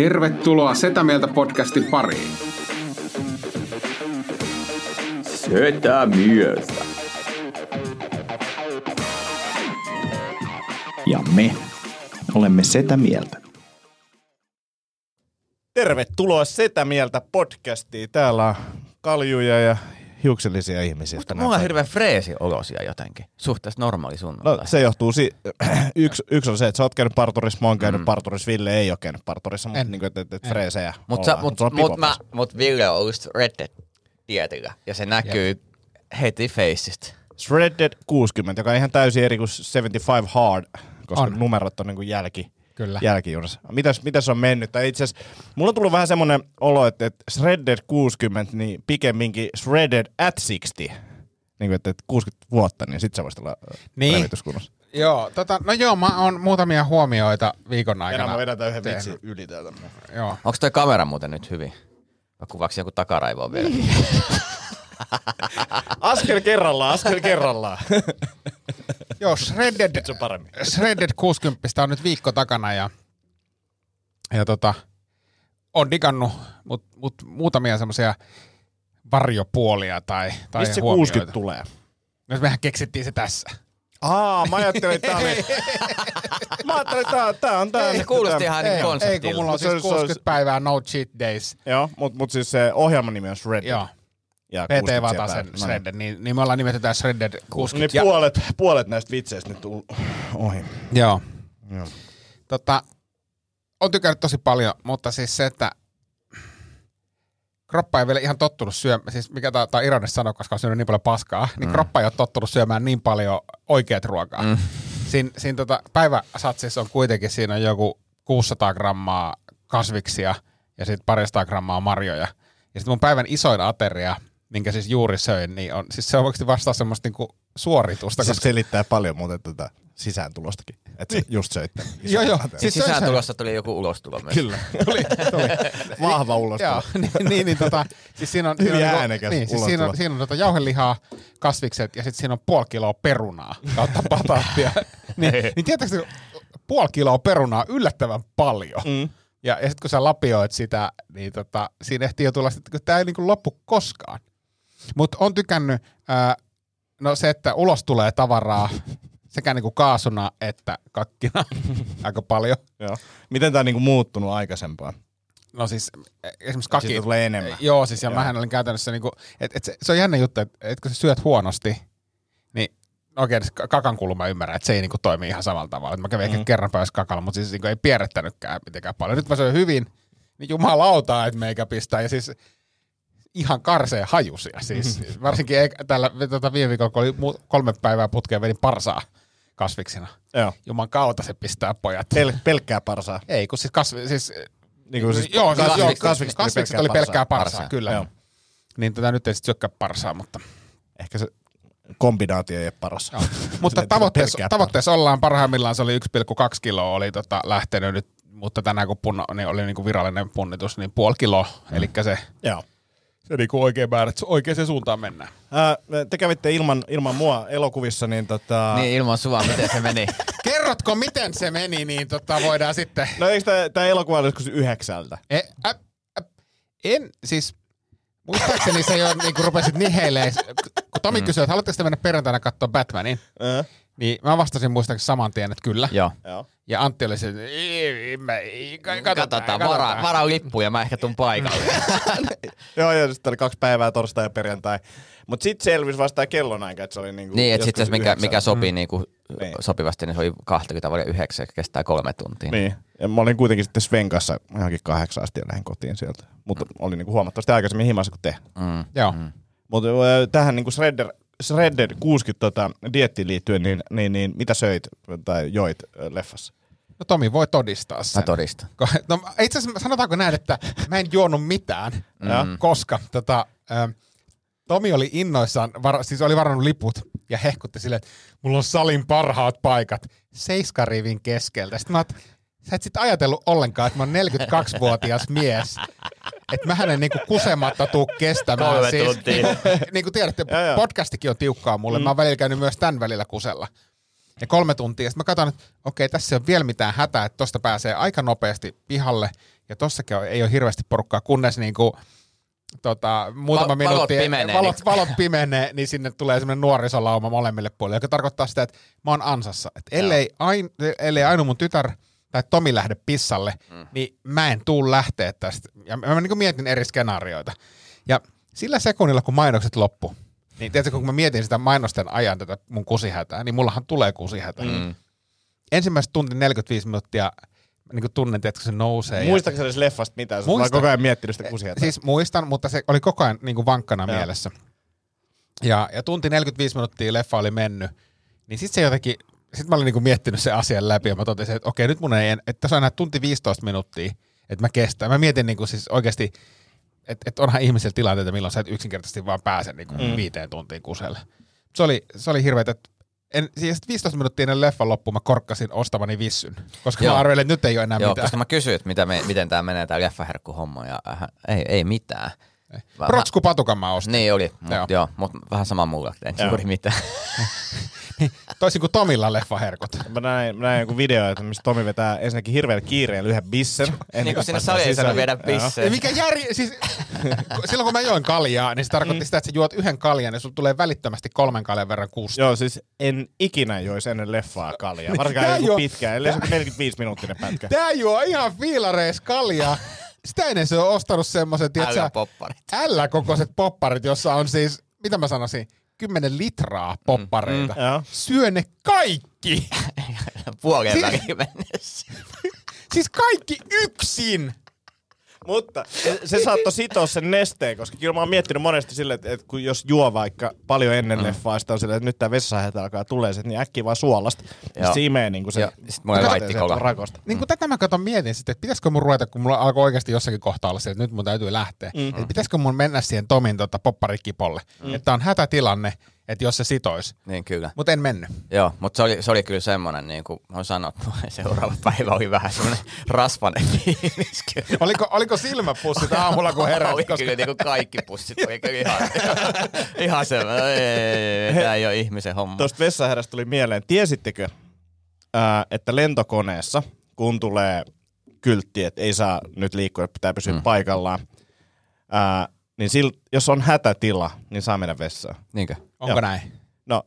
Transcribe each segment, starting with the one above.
Tervetuloa Setä Mieltä podcastin pariin. Setä mieltä. Ja me olemme Setä Mieltä. Tervetuloa Setä Mieltä podcastiin. Täällä on kaljuja ja hiuksellisia ihmisiä. Musta tänään mulla on hirveän freesi olosia jotenkin. Suhteessa normaali No, se johtuu, si- yksi, yksi on se, että sä oot käynyt parturissa, mä oon käynyt mm. parturissa, Ville ei ole käynyt parturissa, mutta niin kuin, että, että, että freesejä Mut, sä, ollaan. mut, on mut, mä, mut Ville on just Red Dead tietillä. Ja se näkyy heti faceista. Shredded 60, joka on ihan täysin eri kuin 75 Hard, koska On. numerot on niin kuin jälki. Kyllä. Jälkijunassa. Mitäs, mitäs on mennyt? Tai itse asiassa, mulla on tullut vähän semmoinen olo, että, että Shredded 60, niin pikemminkin Shredded at 60. Niin kuin, että, että 60 vuotta, niin sit sä voisit olla Niin. Joo, tota, no joo, mä oon muutamia huomioita viikon aikana. Enää mä vedän tämän yhden vitsin yli täältä. Joo. Onko toi kamera muuten nyt hyvin? Vai kuvaksi joku takaraivoon vielä? Askel kerrallaan, askel kerrallaan. joo, Shredded, Se on paremmin. Shredded 60 on nyt viikko takana ja, ja tota, on digannut mut, mut muutamia semmoisia varjopuolia tai, tai Mistä se huomioita. 60 tulee? No mehän keksittiin se tässä. Aa, mä ajattelin, että tää oli... mä ajattelin, että tää, tää on tää. Se kuulosti ihan Ei, niin ei, konseptilta. kun mulla on siis se olisi- 60 päivää no cheat days. Joo, mutta mut siis se ohjelman nimi on Shredded. Joo, Ja PT 60 Vatasen. Shredded, niin, niin me ollaan nimetty tää Shredded No 60. niin, Ja- puolet, puolet näistä vitseistä nyt ohi. Joo. Joo. Tota, on tykännyt tosi paljon, mutta siis se, että kroppa ei vielä ihan tottunut syömään, siis mikä tää on ironista sanoa, koska on syönyt niin paljon paskaa, niin Mm. kroppa ei ole tottunut syömään niin paljon oikeat ruokaa. Mm. Siin, siinä tota, päiväsatsissa on kuitenkin, siinä on joku 600 grammaa kasviksia ja sitten parista grammaa marjoja. Ja sitten mun päivän isoin ateria, minkä siis juuri söin, niin on, siis se on oikeasti vasta semmoista niinku suoritusta. Se Koska, selittää paljon muuten tätä sisääntulostakin. Että se just söit tämän. joo, joo. Siis Siis sisääntulossa tuli joku ulostulo myös. Kyllä. tuli, tuli. Vahva ulos. Joo, niin, niin, niin tota, siis siinä on, Hyvin siinä on, äänekäs niin, siis siinä on, ulostulo. siinä on tota jauhelihaa, kasvikset ja sitten siinä on puoli kiloa perunaa kautta bataattia. niin, niin tietääkö, puoli kiloa perunaa yllättävän paljon. Mm. Ja, ja sitten kun sä lapioit sitä, niin tota, siinä ehtii jo tulla, että tämä ei niinku loppu koskaan. Mutta on tykännyt, ää, no se, että ulos tulee tavaraa sekä niinku kaasuna että kakkina aika paljon. Joo. Miten tää on niinku muuttunut aikaisempaan? No siis esimerkiksi kaki. Siitä tulee enemmän. Joo, siis ja Joo. mähän olin käytännössä niinku, että et se, se, on jännä juttu, että et kun sä syöt huonosti, niin okei, okay, kakan kulma mä ymmärrän, että se ei niinku toimi ihan samalla tavalla. Et mä kävin mm. ehkä kerran päivässä kakalla, mutta siis niinku ei pierrettänytkään mitenkään paljon. Nyt mä söin hyvin, niin jumalauta, että meikä pistää. Ja siis ihan karseen hajusia. Siis varsinkin ei, tällä tota, viime viikolla, kun oli kolme päivää putkeen, vedin parsaa kasviksina. Joo. Juman kautta se pistää pojat. Pel- pelkkää parsaa. Ei, kun siis kasvi, siis Niin kuin siis joo, siis, kasvi- joo, kasvikset oli kasvikset pelkkää oli pelkkää parsaa. parsaa, Parsaa. kyllä. Joo. Niin tätä nyt ei sitten syökkää parsaa, mutta, Ehkä se kombinaatio ei ole paras. joo. mutta tavoitteessa, pelkkää tavoitteessa ollaan parhaimmillaan, se oli 1,2 kiloa oli tota, lähtenyt nyt, mutta tänään kun punno, niin oli niinku virallinen punnitus, niin puoli kiloa, mm. eli se, Joo. Se niinku oikein määrä, että oikeaan suuntaan mennään. Ää, te kävitte ilman, ilman mua elokuvissa, niin tota... Niin ilman sua, miten se meni? Kerrotko, miten se meni, niin tota, voidaan sitten... No eikö tää, tää elokuva oli joskus yhdeksältä? E, ä, ä, en, siis muistaakseni se jo niinku rupesit niheilee, kun Tomi mm. kysyi, että haluatteko te mennä perjantaina katsoa Batmanin, Äh. Niin mä vastasin muistaakseni saman tien, että kyllä. Joo. Joo. Ja Antti oli se, että ei, ei, mä, ei, katsotaan, Katsotaan, vara, vara lippu ja mä ehkä tuun paikalle. Joo, ja sitten oli kaksi päivää, torstai ja perjantai. Mutta sitten selvisi vasta tää kellonaika, että se oli niinku niin, että sitten mikä, mikä yhdeksältä. sopii niinku Niin. sopivasti, niin se oli 20 vai 9, kestää kolme tuntia. Niin. Ja mä olin kuitenkin sitten Sven kanssa johonkin kahdeksan asti ja lähdin kotiin sieltä. Mutta mm. oli niinku huomattavasti aikaisemmin himassa kuin te. Mm. Joo. Mm. Mutta tähän niinku Shredder, Shredder 60 tota, diettiin liittyen, niin, niin, niin, mitä söit tai joit leffassa? No Tomi voi todistaa sen. Mä todistan. No itse asiassa sanotaanko näin, että mä en juonut mitään, Mm. koska tota, ähm, Tomi oli innoissaan, var, siis oli varannut liput ja hehkutti silleen, että mulla on salin parhaat paikat seiskarivin keskeltä. Sitten mä oot, sä et sit ajatellut ollenkaan, että mä oon 42-vuotias mies. Että mä hänen niinku kusematta tuu kestämään. Kolme siis, tuntia. Niin, kuin, tiedätte, podcastikin on tiukkaa mulle. Mm. Mä oon välillä käynyt myös tämän välillä kusella. Ja kolme tuntia. Sitten mä katson, että okei, tässä ei ole vielä mitään hätää, että tosta pääsee aika nopeasti pihalle. Ja tossakin ei ole hirveästi porukkaa, kunnes niinku, tota, muutama Val- valot minuutti, pimenee, valot, niin- valot pimenee, niin sinne tulee semmoinen nuorisolauma molemmille puolille, joka tarkoittaa sitä, että mä oon ansassa. Et ellei, ain, ellei Ainu mun tytär tai Tomi lähde pissalle, mm. niin mä en tuu lähteä tästä. Ja mä, mä niin mietin eri skenaarioita. Ja sillä sekunnilla, kun mainokset loppu, niin tiedätkö, kun mä mietin sitä mainosten ajan tätä mun kusihätää, niin mullahan tulee kusihätä. Mm. Ensimmäiset tunti 45 minuuttia mä niin tunnen, että se nousee. ja- Muistatko sä edes leffasta mitään? Muistan. vaan koko ajan miettinyt sitä kusia. Siis muistan, mutta se oli koko ajan niin kuin vankkana Joo. mielessä. Ja, ja tunti 45 minuuttia leffa oli mennyt, niin sitten se jotenkin, sitten mä olin niin kuin miettinyt sen asian läpi ja mä totesin, että okei, nyt mun ei, en- että tässä on enää tunti 15 minuuttia, että mä kestän. Mä mietin niin kuin siis oikeasti, että, että onhan ihmisellä tilanteita, milloin sä et yksinkertaisesti vaan pääse niin kuin mm. viiteen tuntiin kuselle. Se oli, se oli hirveetä, että en, siis 15 minuuttia ennen leffan loppuun mä korkkasin ostamani vissyn, koska Joo. mä arvelin, että nyt ei ole enää Joo, mitään. koska mä kysyin, että mitä me, miten tämä menee, tämä leffaherkku-homma, ja äh, ei, ei mitään. Protsku patukan mä ostin. Niin oli, mutta Joo. joo. mut vähän sama mulla, Joo. juuri mitään. Toisin kuin Tomilla leffaherkut. Mä näin, mä näin joku video, että missä Tomi vetää ensinnäkin hirveällä kiireellä yhden bissen. niin kuin sinne saliin ei viedä Joo. Ja mikä järi, siis silloin kun mä join kaljaa, niin se tarkoitti sitä, että sä juot yhden kaljan ja sulla tulee välittömästi kolmen kaljan verran kuusta. Joo, siis en ikinä joisi ennen leffaa kaljaa. Varsinkaan Tää joku juo- pitkään, ellei se on 45 minuuttinen pätkä. Tää juo ihan fiilareis kaljaa. Sitä ennen se on ostanut semmoisen, tiedätkö, Älä popparit. L-kokoiset popparit, jossa on siis, mitä mä sanoisin, 10 litraa poppareita. Mm, joo. Syö ne kaikki. Puoleen Siis- väliin mennessä. Siis kaikki yksin. Mutta se, saattoi sitoa sen nesteen, koska kyllä mä oon miettinyt monesti silleen, että, että kun jos juo vaikka paljon ennen mm. leffaa, sitten on silleen, että nyt tää vessahätä alkaa tulee, sit, niin äkkiä vaan suolasta. Ja Joo. se imee niin kuin se Ja sit mulla laitti rakosta. Niin kuin tätä mä katon mietin sitten, että pitäisikö mun ruveta, kun mulla alkoi oikeasti jossakin kohtaa olla se, että nyt mun täytyy lähteä. Mm. Että pitäisikö mun mennä siihen Tomin tota, popparikipolle. Mm. Että on hätätilanne, että jos se sitois. Niin kyllä. Mutta en mennyt. Joo, mutta se oli, se oli kyllä semmoinen, niin kuin on sanottu, seuraava päivä oli vähän semmoinen rasvanen fiilis. kyllä. Oliko, oliko silmäpussit aamulla, kun heräsit? Oli Koska... kyllä niin kuin kaikki pussit oli kyllä ihan, ihan semmoinen, ei, ei, ei, tämä ei ole ihmisen homma. Tuosta vessahärästä tuli mieleen, tiesittekö, ää, että lentokoneessa, kun tulee kyltti, että ei saa nyt liikkua, että pitää pysyä mm. paikallaan, ää, niin sil, jos on hätätila, niin saa mennä vessaan. Niinkö? Onko Joo. näin? No,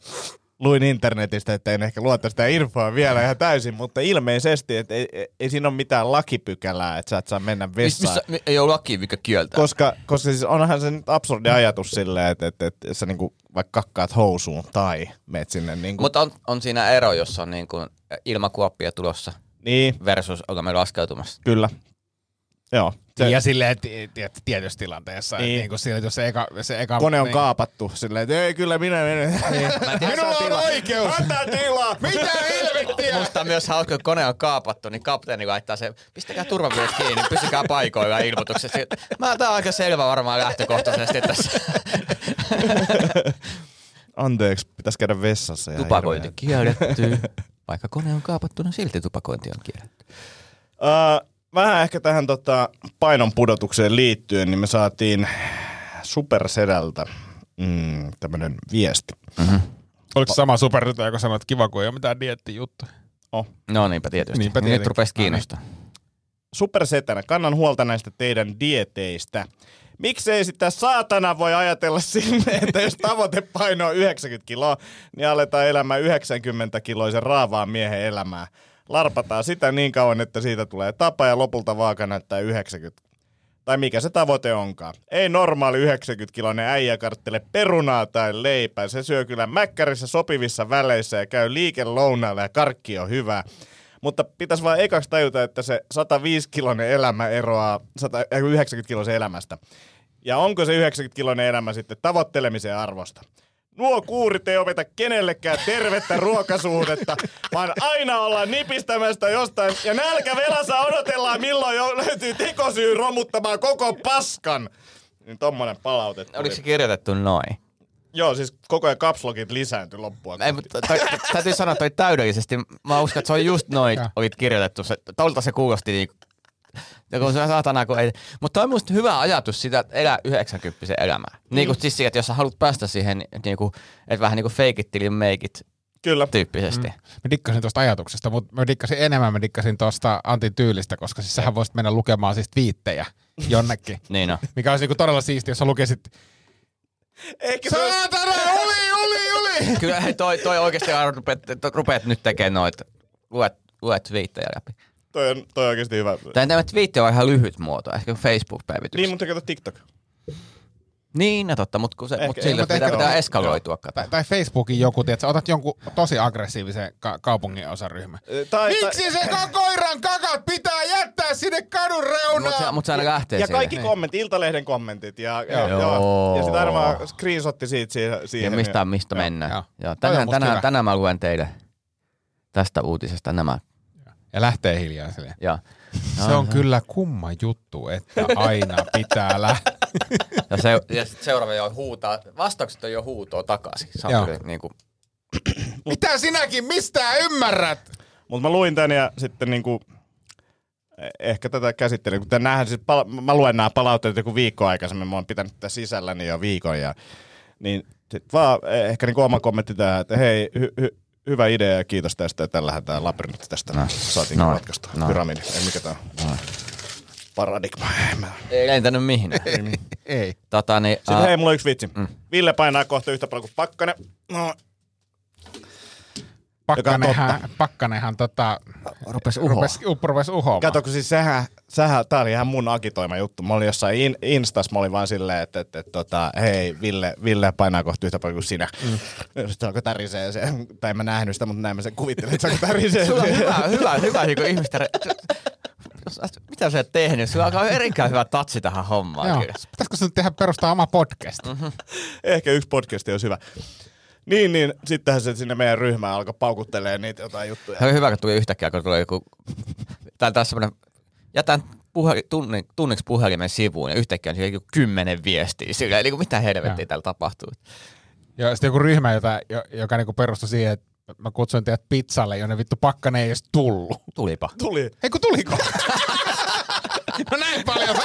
luin internetistä, että en ehkä luota sitä infoa vielä ihan täysin, mutta ilmeisesti, että ei, ei, siinä ole mitään lakipykälää, että sä et saa mennä vessaan. missä, mi- ei ole laki, mikä kieltää. Koska, koska siis onhan se nyt absurdi ajatus silleen, että, että, että sä niinku vaikka kakkaat housuun tai meet sinne niinku. Mutta on, on siinä ero, jos on niin kuin ilmakuoppia tulossa Niin, versus olemme laskeutumassa. kyllä. Joo. Se, Ja silleen, tietyssä tilanteessa, niin. Niin. niin kuin sillä, jos se eka, se eka kone on niin. kaapattu silleen, että ei kyllä minä menen. Niin. Minulla on oikeus! Antaa tilaa! Mitä helvettiä? Musta on myös hauska, kun kone on kaapattu, niin kapteeni laittaa se, pistäkää turvavyöt kiinni, pysykää paikoilla ilmoituksessa. Mä tää on aika selvä varmaan lähtökohtaisesti tässä. Anteeksi, pitäisi käydä vessassa. ihan Tupakointi kielletty. Vaikka kone on kaapattuna, silti tupakointi on kielletty. Uh, vähän ehkä tähän tota, painon pudotukseen liittyen, niin me saatiin Supersedältä mm, tämmönen viesti. Oliko se sama superrytä, joka sanoi, että kiva, kun ei ole mitään diettijuttu? Oh. No niinpä tietysti. Niinpä Nyt tietenkin. rupesi kiinnostaa. Supersetänä, kannan huolta näistä teidän dieteistä. Miksei sitä saatana voi ajatella sinne, että jos tavoitepaino on 90 kiloa, niin aletaan elämään 90 kiloisen raavaan miehen elämää. Larpataan sitä niin kauan, että siitä tulee tapa ja lopulta vaaka näyttää 90. Tai mikä se tavoite onkaan. Ei normaali 90-kiloinen äijä karttele perunaa tai leipää. Se syö kyllä mäkkärissä sopivissa väleissä ja käy liikelounaalla ja karkki on hyvä. Mutta pitäisi vaan ekaksi tajuta, että se 105-kiloinen elämä eroaa 90-kiloisen elämästä. Ja onko se 90-kiloinen elämä sitten tavoittelemisen arvosta? Nuo kuurit ei opeta kenellekään tervettä ruokasuhdetta, vaan aina ollaan nipistämästä jostain ja nälkävelassa odotellaan milloin jo löytyy tekosyy romuttamaan koko paskan. Niin tommonen palaute. tuli. Oliko se kirjoitettu noin? Joo, siis koko ajan kapslogit lisääntyi loppua. Ei, mutta toi, täytyy sanoa toi täydellisesti. Mä uskon, että se on just noin, olit kirjoitettu. Se, tolta se kuulosti niin ja kun se saatana, kun ei... Mutta toi on musta hyvä ajatus sitä, että elää 90 elämää. Niin kuin siis että jos sä haluat päästä siihen, niin kuin, että vähän niin kuin fake it till you make it Kyllä. tyyppisesti. Mm. Mä dikkasin tuosta ajatuksesta, mutta mä dikkasin enemmän, mä dikkasin tuosta Antin tyylistä, koska siis sähän voisit mennä lukemaan siis twiittejä jonnekin. Niin on. Mikä olisi niinku todella siistiä, jos sä lukisit olisi- Saatana, uli, uli, uli! Kyllä hei, toi, toi oikeasti rupeat, rupeat nyt tekemään noit, luet, luet twiittejä läpi. Toi on, toi on oikeasti hyvä. Tai tämä twiitti on ihan lyhyt muoto, ehkä Facebook-päivitys. Niin, mutta kato TikTok. Niin, no totta, mutta, se, Ehkä- mutta sillä mutta pitää, pitää joo. eskaloitua. Tai, tai Facebookin joku, tiedät, sä otat jonkun tosi aggressiivisen ka- kaupungin osaryhmän. Tai, Miksi se ko- koiran kakat pitää jättää sinne kadun Mutta se, reunaan? mut se aina lähtee ja siihen. kaikki kommentit, Iltalehden kommentit ja, ja, Joo. joo. ja sitten aina vaan screenshotti siitä siihen. Ja mistä, mistä Joo, mennään. joo. Joo. Tänään, tänään, tänään mä luen teille tästä uutisesta nämä. Ja lähtee hiljaa silleen. Ja, Se on kyllä kumma juttu, että aina pitää lähteä. ja, se, ja seuraava jo huutaa, vastaukset on jo huutoa takaisin. Kyllä niin kuin, Mitä sinäkin mistään ymmärrät? Mutta mä luin tän ja sitten niinku, eh, ehkä tätä käsittelin, kun tän nähdään, siis pala- mä luen nämä palautteet joku viikko aikaisemmin, mä oon pitänyt tätä sisälläni jo viikon ja niin sit vaan eh, ehkä niinku oma kommentti tähän, että hei, hy- hy- hyvä idea ja kiitos tästä ja tällähän tää labyrintti tästä no. saatiin no. ratkaista. Noin. Pyramidi, ei mikä tää on. Paradigma. En mä- ei lentänyt mihin. Ei. tota, niin, Sitten ää, hei, mulla on yksi vitsi. Mm. Ville painaa kohta yhtä paljon kuin Pakkanen. No, Pakkanenhan, pakkanenhan tota, rupes uhoa. rupes, rupes uhoamaan. Kato, kun siis sehän, sehän, tää oli ihan mun agitoima juttu. Mä olin jossain in, Instas, mä olin vaan silleen, että, että, että tota, hei, Ville, Ville painaa kohta yhtä paljon kuin sinä. Mm. Sitten se alkoi tärisee se, tai en mä nähnyt sitä, mutta näin mä sen kuvittelin, että se alkoi tärisee. Sulla on hyvä, hyvä, hyvä niin ihmisten... Re- mitä sä oot tehnyt? Sulla on erittäin hyvä tatsi tähän hommaan. Joo. Kyllä. Pitäisikö sun tehdä perustaa oma podcast? Mm. Ehkä yksi podcast olisi hyvä. Niin, niin, sittenhän se sinne meidän ryhmään alkoi paukuttelee niitä jotain juttuja. Se oli hyvä, kun tuli yhtäkkiä, kun tuli joku... Tää on taas semmonen... Jätän puhe, tunni, tunniksi puhelimen sivuun ja yhtäkkiä on siellä joku kymmenen viestiä. Silleen, niin kuin mitä helvettiä täällä tapahtuu. Ja sitten joku ryhmä, jota, jo- joka niinku perustui siihen, että mä kutsuin teidät pizzalle, jonne vittu pakkanen ei edes tullut. Tulipa. Tuli. Ei kun tuliko? no näin paljon,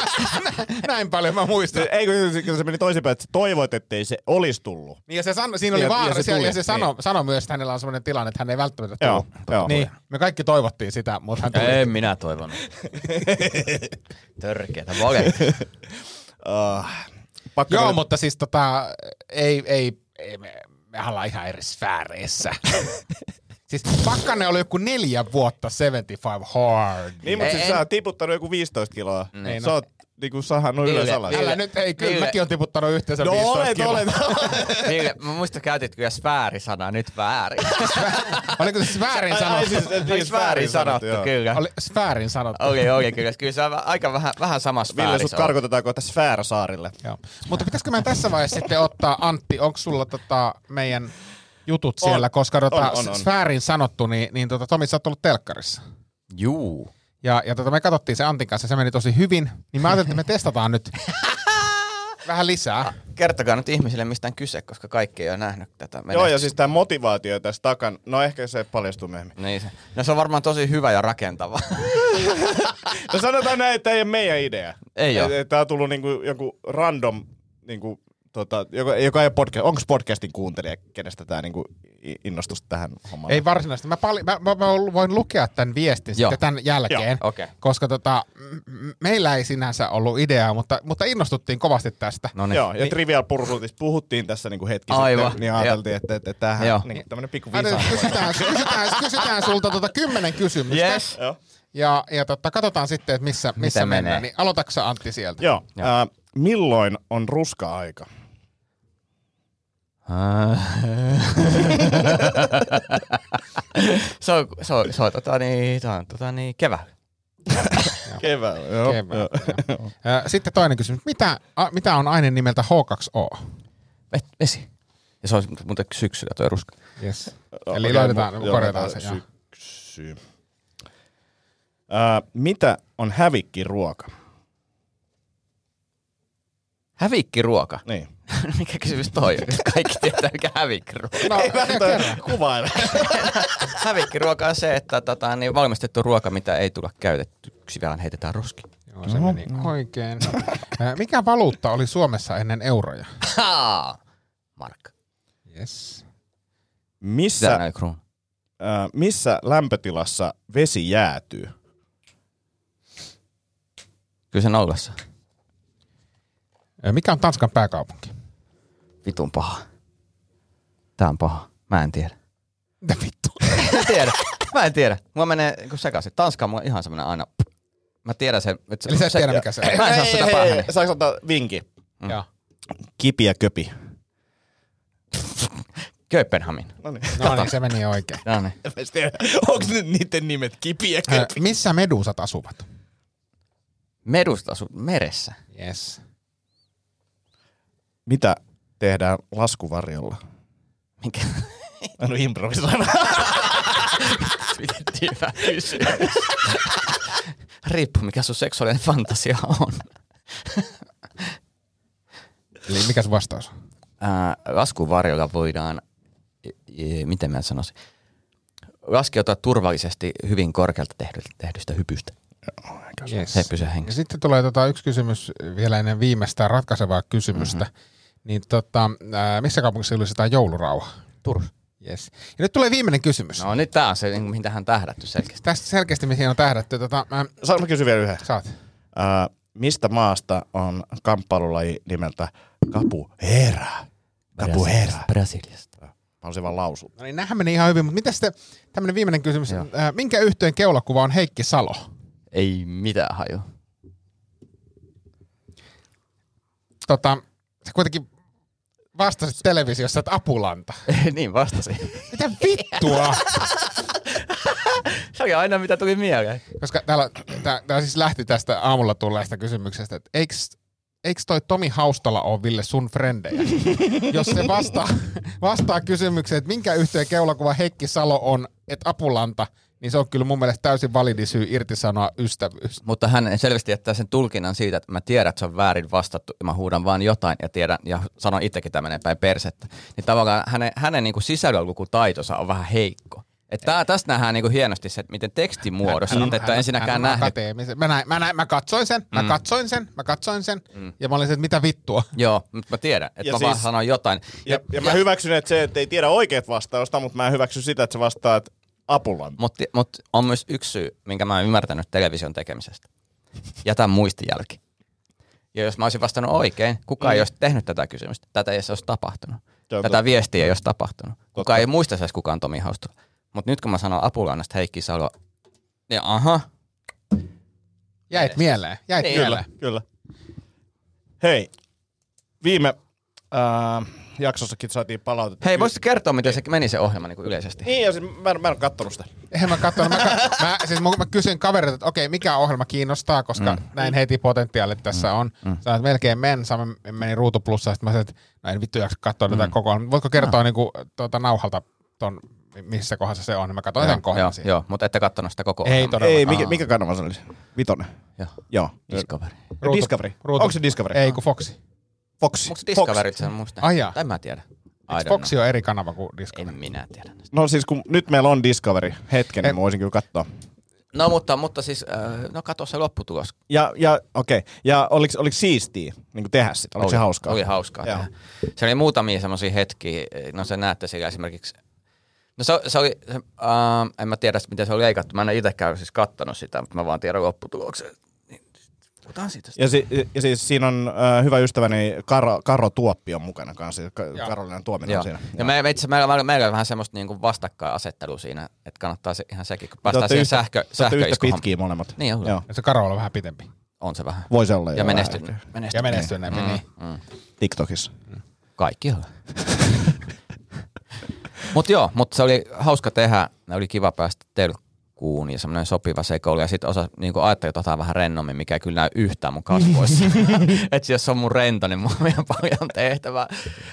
näin paljon mä muistan. Ei, kun se, kun se meni toisinpäin, että toivoit, ettei se olisi tullut. Niin ja se sano, siinä oli Ja- vaara, ja se siellä, tuli, ja se sano, niin. sano myös, että hänellä on sellainen tilanne, että hän ei välttämättä Joo, tullut. joo. Niin, me kaikki toivottiin sitä, mutta hän tuli. En minä toivonut. Törkeätä vale. Uh, pakkanen, Joo, mutta siis tota, ei, ei, ei me, me ollaan ihan eri sfääreissä. siis Pakkanen oli joku neljä vuotta 75 hard. Niin, mutta siis sä oot tiputtanut joku 15 kiloa. Niin, Sä no. oot niinku sahannut ylös Ville, alas. Ville. Älä nyt, ei kyllä, Ville. mäkin on tiputtanut yhteensä No 15 olet, kiloa. olet. Niin, mä muistan, käytit kyllä sfäärisanaa, nyt väärin. Oliko se sfäärin sanottu? siis, et niin, Sfäärin sanottu, joo. kyllä. Oli sfäärin sanottu. Oli, oli kyllä. Kyllä se on aika vähän, vähän samassa Ville, sfäärissä sut karkotetaan kohta Sfääräsaarille. Joo. Mutta pitäisikö meidän tässä vaiheessa sitten ottaa, Antti, onko sulla tota meidän jutut On. siellä, koska tota, On, on, on. sfäärin sanottu, niin, niin tota, Tomi, sä oot ollut telkkarissa. Juu. Ja, ja tota, me katsottiin se Antin kanssa, se meni tosi hyvin, niin mä ajattelin, että me testataan nyt vähän lisää. Kertokaa nyt ihmisille, mistä on kyse, koska kaikki ei ole nähnyt tätä. Joo, ja siis tämä motivaatio tässä takan, no ehkä se paljastuu myöhemmin. Niin se. No se on varmaan tosi hyvä ja rakentava. No sanotaan näin, että ei ole meidän idea. Ei oo. Tämä on tullut niinku joku random, niinku, tota, joka, joka ei ole podcast, onko podcastin kuuntelija, kenestä tämä niinku i- innostus tähän hommaan? Ei varsinaisesti. Mä, pali, mä, mä, mä voin lukea tämän viestin Joo. sitten tämän jälkeen, Okei. koska tota, meillä ei sinänsä ollut ideaa, mutta, mutta innostuttiin kovasti tästä. No niin. Joo, ja Trivial Pursuitista puhuttiin tässä niinku hetki Aivan. sitten, niin ajateltiin, että, että, että tämähän Joo. niinku tämmöinen pikku visa. Kysytään, kysytään, kysytään sulta tota kymmenen kysymystä. Yes. Joo. Ja, ja tota, katsotaan sitten, että missä, missä Miten mennään. menee? Niin aloitatko Antti sieltä? Joo. Joo. Äh, milloin on ruska-aika? se on, se on, se on, tota, niin, se on tota, niin, keväällä. Keväällä. Joo. Keväällä, joo. Ö, Sitten toinen kysymys. Mitä, a, mitä on aine nimeltä H2O? Vet, vesi. Ja se on muuten syksyllä tuo ruska. Yes. Joo, Eli okei, laitetaan, mu- joo, korjataan se. joo. Syksy. Äh, mitä on hävikkiruoka? Hävikkiruoka. Niin. mikä kysymys toi on? Kaikki tietää, mikä hävikkiruoka. No, kerro. Kuvaile. Hävikkiruoka on se, että tota, niin valmistettu ruoka, mitä ei tule käytettyksi, vielä heitetään roskiin. Joo, se meni oikein. Ö, Mikä valuutta oli Suomessa ennen euroja? Mark. Yes. Missä, äh, missä lämpötilassa vesi jäätyy? Kyllä se nollassa. Mikä on Tanskan pääkaupunki? Vitun paha. Tää on paha. Mä en tiedä. Mitä vittu? Mä en tiedä. Mä en tiedä. Mulla menee niinku sekaisin. Tanska on mulla ihan semmonen aina... Mä tiedän sen. Että se, Eli sä et tiedä, mikä se on. Mä en saa sitä päähän. Saanko ottaa vinki? Joo. Kipi ja köpi. Kööpenhamin. No niin. No niin, se meni oikein. No niin. Mä tiedä, onko nyt niiden nimet kipi ja köpi? Missä medusat asuvat? Medusta asu meressä. Yes. Mitä tehdään laskuvarjolla? Mikä? Mä en ole improvisoinut. Hyvä kysymys. Riippuu mikä sun seksuaalinen fantasia on. Eli mikä sun vastaus on? Laskuvarjolla voidaan, e, e, miten mä sanoisin, laskeutua turvallisesti hyvin korkealta tehdy- tehdystä hypystä. Yes. Ja sitten tulee tota yksi kysymys vielä ennen viimeistä ratkaisevaa kysymystä. Mhm. Mm-hmm. Niin tota, ää, missä kaupungissa julistetaan joulurauha? Turussa. Yes. Ja nyt tulee viimeinen kysymys. No. Nyt tää on se, niin mihin tähän tähdätty selkeästi. Tästä selkeästi mihin on tähdätty. Tota, mä, Saanko kysyä vielä yhden? saat. Äh, mistä maasta on kamppailulaji nimeltä Capoeira? Capoeira. Brasiliasta. Mä haluaisin vaan lausua. No niin, nämähän meni ihan hyvin, mutta mitä sitten tämmöinen viimeinen kysymys. Joo. Ää, minkä yhtyeen keulakuva on Heikki Salo? Ei mitään haju. Tota, sä kuitenkin vastasit televisiossa, että Apulanta. niin vastasin. Mitä vittua? Se oli aina mitä tuli mieleen. Koska täällä, tää, tää siis lähti tästä aamulla tulleesta kysymyksestä, että eiks, eiks toi Tomi Haustala ole Ville sun frendejä? Jos se vastaa, vastaa kysymykseen, että minkä yhteen keulakuva Heikki Salo on, että Apulanta, niin se on kyllä mun mielestä täysin validi syy irtisanoa ystävyys. Mutta hän selvästi jättää sen tulkinnan siitä, että mä tiedän, että se on väärin vastattu, ja mä huudan vaan jotain ja tiedän, ja sanon itsekin tämä menee päin persettä. Niin tavallaan hänen, hänen niin sisällönlukutaitonsa on vähän heikko. Että tää, tästä nähdään niin hienosti se, että miten että et ensinnäkään hän on nähnyt. akateemisen. Mä, näin, mä, näin, mä katsoin sen, mä Mm. katsoin sen, mä katsoin sen, ja mä olin se, että mitä vittua. Joo, mutta mä tiedän, että Ja mä vaan siis- sanoin jotain. Ja, ja mä hyväksyn, että se, että ei tiedä oikeat vastausta, mutta mä en hyväksy sitä, että se vastaa, että Apulan. Mutta mut on myös yksi syy, minkä mä oon ymmärtänyt television tekemisestä. Jätä muistijälki. Ja jos mä olisin vastannut oikein, kukaan mm. ei olisi tehnyt tätä kysymystä. Tätä ei edes olisi tapahtunut. Tätä totta. viestiä ei olisi tapahtunut. Totta. Kukaan ei muista edes kukaan Tomi Haustula. Mutta nyt kun mä sanon Apulannasta Heikki Salo, niin aha, Jäit mieleen, jäit Niin. mieleen. Kyllä. Hei, viime äh, jaksossakin saatiin palautetta. Hei, voisitko kertoa, miten se meni se ohjelma niin kuin yleisesti? Niin, ja siis mä, en- mä en ole kattonut sitä. Eihän mä katsonut. Mä, ka- mä, siis mä, mä kysyin kaverilta, että okei, mikä ohjelma kiinnostaa, koska mm. näin heti potentiaalit tässä on. Mm. Sanoin, että melkein men, sama meni Ruutu Plussa, sitten mä sanoin, että no en vittu jaksa katsoa mm. tätä koko ajan. Voitko kertoa niinku, tuota, nauhalta ton, missä kohdassa se on, niin mä katsoin joo, sen kohdan joo, siinä. joo, mutta ette kattonut sitä koko Ei todella. Ei, mikä, mikä kanava se oli? Vitonen. Joo. Joo. Discovery. Ruutu- Discovery. Ruutu- Onko se Discovery? Ei, kun Foxi. Fox. Onko Discovery sen muista? Ai jaa. Tai mä tiedä. I Eikö Foxi on eri kanava kuin Discovery? En minä tiedä. No siis kun nyt meillä on Discovery hetken, niin mä voisin kyllä katsoa. No mutta, mutta siis, äh, no katso se lopputulos. Ja, ja okei. Okay. Ja oliko, oliko siistiä niin tehdä sitä? Oliko se Oli- hauskaa? Oli hauskaa Joo. tehdä. Se oli muutamia semmoisia hetkiä, no se näette siellä esimerkiksi, no se, se oli, se, uh, en mä tiedä miten se oli leikattu, mä en ole itsekään siis kattonut sitä, mutta mä vaan tiedän lopputuloksen. Puhutaan siitä. Ja, si, ja siis siinä on äh, hyvä ystäväni Karo, Karo Tuoppi on mukana kanssa. Ka- Joo. Karolinan Tuominen Joo. on siinä. Ja me, me itse, meillä, meillä, meillä on vähän semmoista niinku vastakkainasettelua siinä, että kannattaa se, ihan sekin, kun päästään siihen yhtä, sähkö, sähköiskuhommaan. pitkiä molemmat. Niin on. Joo. Ja se Karola on vähän pitempi. On se vähän. Voisi olla Ja jo menestynyt. vähän. menestynyt. Ja menestyneempi, niin. Mm. TikTokissa. Kaikki on. mutta joo, mutta se oli hauska tehdä. Oli kiva päästä telkkuun ja semmoinen sopiva sekoilu. Ja sitten osa niin ajattelin, että vähän rennommin, mikä ei kyllä näy yhtään mun kasvoissa. että jos on mun rento, niin mulla on vielä paljon tehtävää.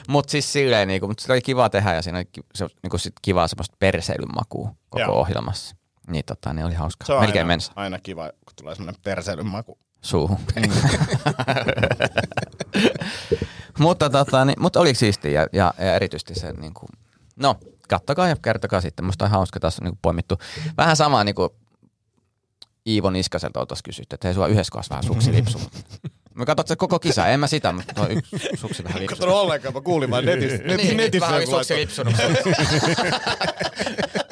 Mutta siis silleen, niin kuin, mutta se oli kiva tehdä ja siinä oli se, niin kuin sit kivaa semmoista perseilyn makua koko Joo. ohjelmassa. Niin tota, niin oli hauska. Se on Melkein aina, mens aina kiva, kun tulee semmoinen perseilyn maku. suuhun. mutta, tota, niin, mutta oli siistiä ja, ja, ja erityisesti se, niin kuin, no kattokaa ja kertokaa sitten. Musta on hauska, tässä on niin poimittu vähän samaa niin kuin Iivo Niskaselta tuossa kysytty, että hei sulla yhdessä kohdassa vähän suksi lipsu. Mä katsot se koko kisa, en mä sitä, mutta tuo yksi suksi vähän En lipsui. katsonut ollenkaan, mä kuulin vaan netissä. Net, Niin, netissä vähän joku oli suksi lipsunut.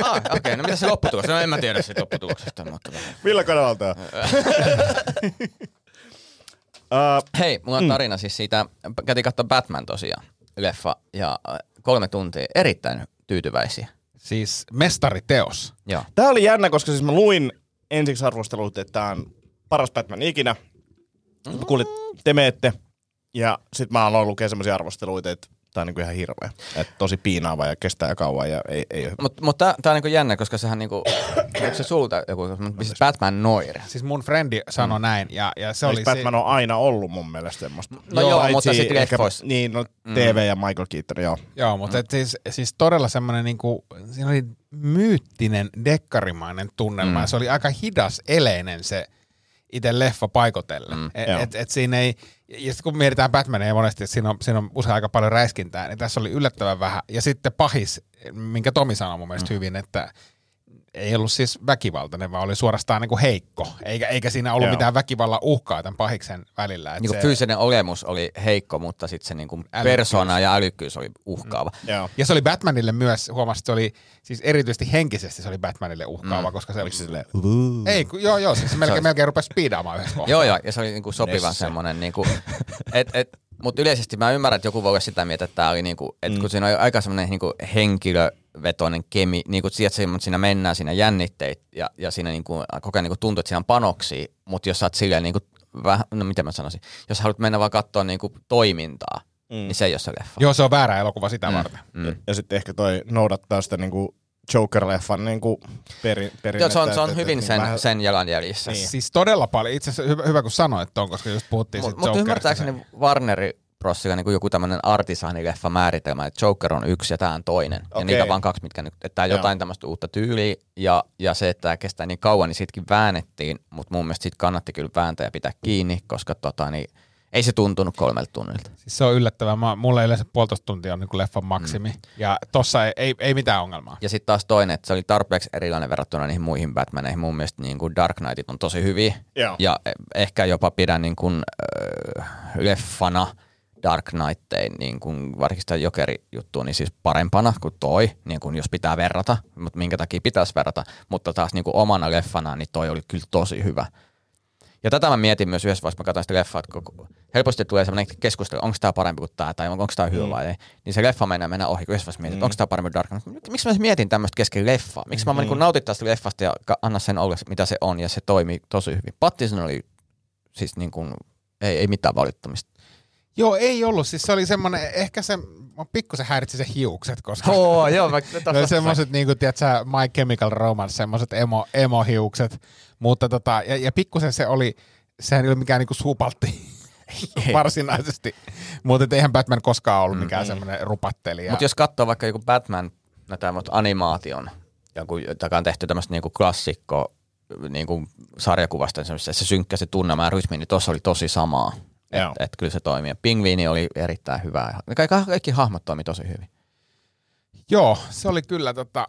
ah, okei, okay, no mitä se lopputulos? No en mä tiedä siitä lopputuloksesta, mutta vähän. Millä kanavalta on? Uh, Hei, mulla on tarina siis siitä, käytiin katsoa Batman tosiaan, leffa, ja äh, kolme tuntia, erittäin tyytyväisiä. Siis mestariteos. Joo. Tää oli jännä, koska siis mä luin ensiksi arvostelut, että tää on paras Batman ikinä. Mm. Kuulit, te meette. Ja sit mä aloin lukea semmosia arvosteluita, että tää on niinku ihan hirveä. Että tosi piinaava ja kestää kauan ja ei, ei. Mutta mut tää, tää on niinku jännä, koska sehän niinku, onko se sulta joku, siis Batman Noir? Siis mun frendi sanoi mm. näin, ja, ja se Se oli siis Batman on aina ollut mun mielestä semmoista. No joo, Paitsi mutta sit ehkä- leffoissa. Niin, no TV ja Michael Keaton, joo. se, joo, mutta mm. siis, siis todella semmoinen, niinku, siinä oli myyttinen, dekkarimainen tunnelma, mm. ja se oli aika hidas, eleinen se itse leffa paikotellen. Mm, et, et, et siinä ei, ja sit kun mietitään Batmania monesti, että siinä on, siinä on usein aika paljon räiskintää, niin tässä oli yllättävän vähän. Ja sitten pahis, minkä Tomi sanoi mun mielestä mm. hyvin, että ei ollut siis väkivaltainen, vaan oli suorastaan niin kuin heikko. Eikä, eikä siinä ollut Joo. mitään väkivallan uhkaa tämän pahiksen välillä. Et Niinku se, fyysinen olemus oli heikko, mutta sitten se niinku Älykkyys. persona ja älykkyys oli uhkaava. joo. ja se oli Batmanille myös, huomasin, että se oli, siis erityisesti henkisesti se oli Batmanille uhkaava, mm. koska se... Oliko se silleen, Ei, kun, joo, joo, siis se melkein, melkein rupesi speedaamaan yhdessä kohtaa. Joo, joo, ja se oli niinku sopivan Nesse. semmoinen, niinku, et, et, mutta yleisesti mä ymmärrän, että joku voi olla sitä mieltä, että tämä oli niinku, että kun siinä on aika semmoinen niinku henkilövetoinen kemi, niinku tiedätkö, mutta siinä mennään siinä jännitteet ja, ja siinä niinku, koko ajan niinku tuntuu, että siinä on panoksia, mutta jos sä oot silleen niinku, vähän, no miten mä sanoisin, jos haluat mennä vaan katsoa niinku toimintaa, mm. niin se ei ole se leffa. Joo, se on väärä elokuva sitä mm. varten. Mm. ja sitten ehkä toi noudattaa sitä niinku Joker-leffan niinku peri, perinnettä. Joo, se on, se on että- hyvin että sen, vähän- sen jalanjäljissä. Niin. Siis todella paljon. Itse asiassa hyvä, hyvä kun sanoit ton, koska just puhuttiin Mutta mut Jokerista. ymmärtääkseni Warneri Brosilla niin joku tämmöinen artisaanileffa määritelmä, että Joker on yksi ja tämä on toinen. Okay. Ja niitä on vaan kaksi, mitkä nyt, että tämä Joo. jotain tämmöistä uutta tyyliä ja, ja se, että tämä kestää niin kauan, niin sitkin väännettiin, mutta mun mielestä sit kannatti kyllä vääntää ja pitää kiinni, koska tota, niin, ei se tuntunut kolmelta tunnilta. Siis se on yllättävää. Mä, mulle yleensä puolitoista tuntia on niin leffan maksimi. Mm. Ja tossa ei, ei, ei mitään ongelmaa. Ja sitten taas toinen, että se oli tarpeeksi erilainen verrattuna niihin muihin Batmaneihin. Mun mielestä niin kuin Dark Knightit on tosi hyviä. Joo. Ja eh, ehkä jopa pidän niin kuin, äh, leffana Dark Knighttein, niin kuin varsinkin sitä Jokeri-juttua, niin siis parempana kuin toi, niin kuin jos pitää verrata, mutta minkä takia pitäisi verrata, mutta taas niin kuin omana leffana, niin toi oli kyllä tosi hyvä. Ja tätä mä mietin myös yhdessä vaiheessa, mä katsoin sitä leffaa, että kun helposti tulee sellainen keskustelu, onko tämä parempi kuin tämä, tai onko tämä hyvä vai ei. Niin se leffa menee, mennä ohi, kun yhdessä vaiheessa mietin, että onko tämä parempi kuin Dark Knight. Miksi mä mietin tämmöistä kesken leffaa? Miksi mä mm. niin nautin tästä leffasta ja anna sen olla, mitä se on, ja se toimii tosi hyvin. Pattison oli siis niin kuin, ei, ei mitään valittamista. Joo, ei ollut. Siis se oli semmoinen, ehkä se, mä pikkusen häiritsi se hiukset, koska Oo, joo, mä ne oli semmoiset, niin kuin, tiedätkö, My Chemical Romance, semmoiset emo, emo-hiukset. Mutta tota, ja, ja pikkusen se oli, sehän ei ole mikään niinku supaltti varsinaisesti. Mutta eihän Batman koskaan ollut mikään mm, semmoinen rupattelija. Mutta jos katsoo vaikka joku Batman, no tämmöistä animaation, joku, joka on tehty tämmöistä niinku klassikko niinku sarjakuvasta, niin se, se synkkä se tunnelma ja rytmi, niin tuossa oli tosi samaa. Että et kyllä se toimii. Ja Pingviini oli erittäin hyvä. Kaikki, kaikki hahmot toimi tosi hyvin. Joo, se oli kyllä tota,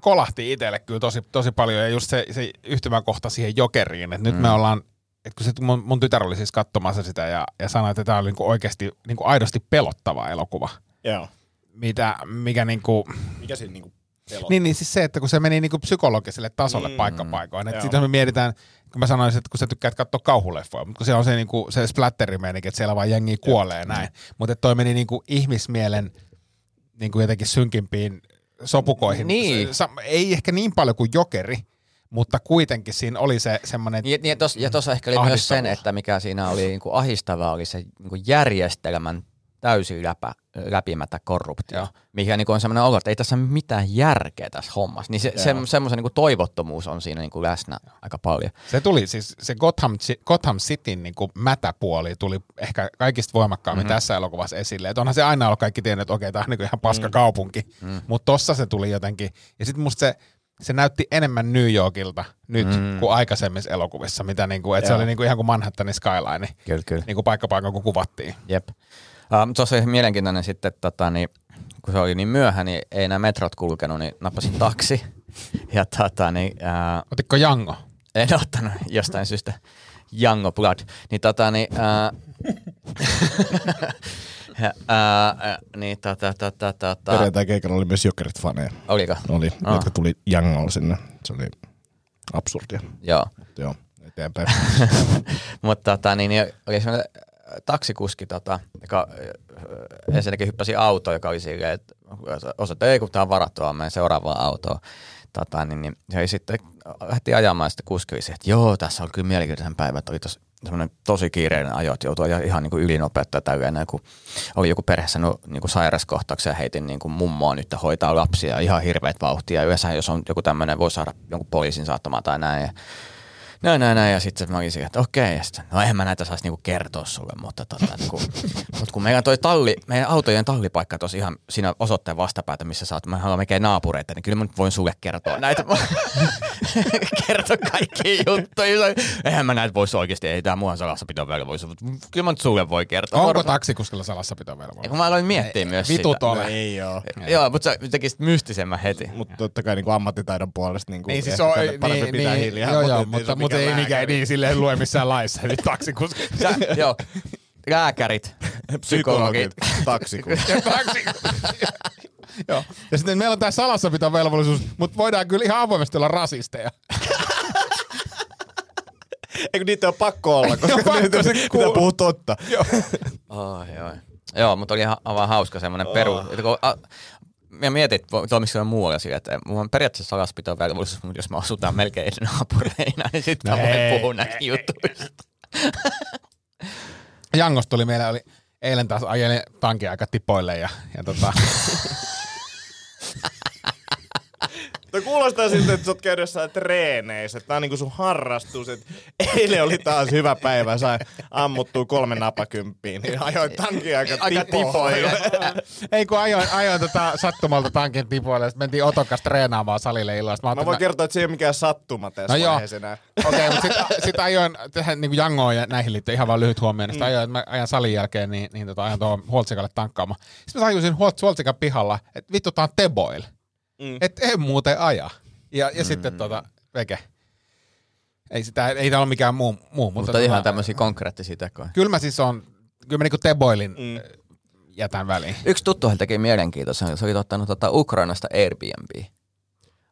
kolahti itselle kyllä tosi, tosi paljon ja just se, se yhtymäkohta siihen jokeriin, että nyt Mm. me ollaan, että kun se, mun, mun tytär oli siis katsomassa sitä ja, ja sanoi, että tämä oli niinku oikeasti niinku aidosti pelottava elokuva, Joo. mitä, mikä niinku, Mikä siinä niinku pelottaa? niin, niin siis se, että kun se meni niinku psykologiselle tasolle mm, Mm, paikkapaikoin, että sitten me mietitään, kun mä sanoisin, että kun sä tykkäät katsoa kauhuleffoja, mutta kun se on se, niinku, se splatterimeininki, että siellä vaan jengi kuolee ja näin, mutta toi meni niinku ihmismielen niinku jotenkin synkimpiin sopukoihin. Niin. Se, ei ehkä niin paljon kuin jokeri, mutta kuitenkin siinä oli se semmoinen, Ja, ja tuossa ehkä oli myös sen, että mikä siinä oli niin kuin ahistavaa, oli se niin kuin järjestelmän täysin läpä, läpimätä korruptio, Joo. mikä niin on semmoinen olo, että ei tässä mitään järkeä tässä hommassa. Niin se, se, semmoisen niin toivottomuus on siinä niin kuin läsnä aika paljon. se tuli siis se Gotham, Gotham Cityn niin kuin mätäpuoli tuli ehkä kaikista voimakkaammin Mhm. mm-hmm. tässä elokuvassa esille. Et onhan se aina ollut kaikki tiennyt, että okei, tämä on niin kuin ihan paska Mm. kaupunki, mm. mutta tossa se tuli jotenkin. Ja sitten musta se, se näytti enemmän New Yorkilta nyt Mm. kuin aikaisemmissa elokuvissa, mitä niin kuin, että se oli niin kuin ihan kuin Manhattanin skyline, Kyllä, kyllä. niin kuin paikka kun kuvattiin. Jep. Uh, tuossa oli mielenkiintoinen sitten, että tota, niin, kun se oli niin myöhä, niin ei nämä metrot kulkenut, niin nappasin taksi. Ja tota, niin, uh, Otitko Jango? en ottanut jostain syystä. Jango Blood. Niin tota, niin, ää, ää, niin tota, tota, tota, Perjantai-keikalla oli myös Jokerit-faneja. oliko? Oli, Aa. jotka tuli Jangolla sinne. Se oli absurdia. Joo. Mutta joo, eteenpäin. Mutta tota, niin, niin oli semmoinen taksikuski, tota, joka äh, ensinnäkin hyppäsi autoon, joka oli silleen, että osoitti, ei kun tämä on varattu, vaan menen seuraavaan autoon. Tota, niin, niin, oli sitten lähti ajamaan ja sitten kuski oli se, että joo, tässä on kyllä mielenkiintoisen päivä, että oli tos, semmoinen tosi kiireinen ajo, että joutui ajaa ihan niin kuin ylinopeutta tälleen, kun oli joku perheessä no, niin kuin sairaskohtauksia ja heitin niin kuin mummoa nyt hoitaa lapsia ja ihan hirveät vauhtia. Ja yleensä jos on joku tämmöinen, voi saada jonkun poliisin saattamaan tai näin. Ja näin, näin, näin. Ja sitten mä olin siinä, että okei. Ja sitten, no eihän mä näitä saisi niinku kertoa sulle, mutta, tota, kun, mutta kun meillä on toi talli, meidän autojen tallipaikka tosi ihan siinä osoitteen vastapäätä, missä sä oot, mä haluan melkein naapureita, niin kyllä mä nyt voin sulle kertoa näitä. kertoa kaikki juttuja. Eihän mä näitä voisi oikeasti, ei tää muuhan salassapitovelvollisuus, mutta kyllä mä nyt sulle voi kertoa. Onko taksikuskilla Ja salassapitovelvollisuus? kun mä aloin miettiä myös Vitut sitä. ole. No ei oo. Joo, mutta sä tekisit mystisemmän heti. Mutta totta kai niin ammattitaidon puolesta niin Niin siis ehkä on, parempi niin, pitää niin, hiljaa. joo, joo, ei se mutta, mutta ei mikään niin silleen lue missään laissa, eli taksikuski. Sä, joo, lääkärit, psykologit. Psykologit, taksikuski. Ja taksi- Joo. Ja sitten meillä on tämä salassapitovelvollisuus, mutta voidaan kyllä ihan avoimesti olla rasisteja. Eikö niitä on pakko olla, koska Joo, pakko, niitä se pitää kuuluu. puhua totta. Oh, joo. joo, mutta oli ihan aivan hauska semmoinen peru. että kun, a, mä mietin, että toimisiko se muualla sillä, että mulla on periaatteessa salaspito velvollisuus, mutta jos mä asutaan melkein naapureina, niin sitten mä voin ei, puhua näistä jutuista. Jangosta tuli meillä oli eilen taas ajelin tankin aika tipoille ja, ja tota, Tuo kuulostaa siltä, että sä oot käynyt jossain treeneissä. Tää on niinku sun harrastus. Et eilen oli taas hyvä päivä. Sain ammuttua kolme napakymppiä. Niin ajoin tankin aika, Aika tipoille. ei kun ajoin, ajoin tota sattumalta tankin tipoille sitten mentiin Otokas treenaamaan salille illasta. Mä ajattelin, voin kertoa, että se ei ole mikään sattuma tässä No joo. vaiheessa enää. Okei, mutta sitten sit ajoin tehdä niin Jangoon ja näihin liittyen ihan vaan lyhyt huomio. Sitten ajoin, että mä ajan salin jälkeen, niin, niin tota, ajan tuohon Huoltsikalle tankkaamaan. Sitten mä tajusin Huolt- Huoltsikan pihalla, että vittu tää on Teboil. Mm. Että en muuten aja. Ja, ja mm. sitten tota, veke. Ei, sitä, ei tää ole mikään muu, muu mutta, Mutta ihan tota, tämmöisiä konkreettisia tekoja. Kyllä mä siis on, kyllä mä niinku Teboilin Mm. mm. jätän väliin. Yksi tuttu teki mielenkiintoisen, se oli ottanut tota Ukrainasta Airbnb.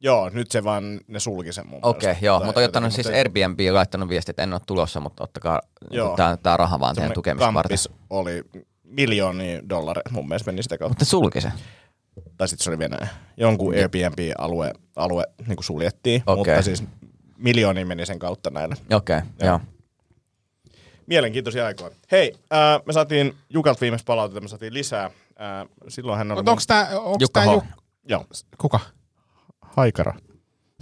Joo, nyt se vaan, ne sulki sen mun Okei, mielestä. joo, mutta on ottanut siis Airbnb ja laittanut viestit, että en ole tulossa, mutta ottakaa Joo. tämä, tämä raha vaan teidän tukemista varten. Oli miljoonia dollareita mun mielestä meni sitä kautta. Mutta sulki se. Tai sitten se oli Venäjä. Jonkun Airbnb-alue alue, niin kuin suljettiin, Okei. mutta siis miljoonia meni sen kautta näille. Okei, okay, Joo. joo. Mielenkiintoisia aikoja. Hei, äh, me saatiin Jukalta viimeistä palautetta, me saatiin lisää. Äh, silloin hän oli... Mutta onko tää, onks Jukka tää. Juk... Joo, Kuka? Haikara.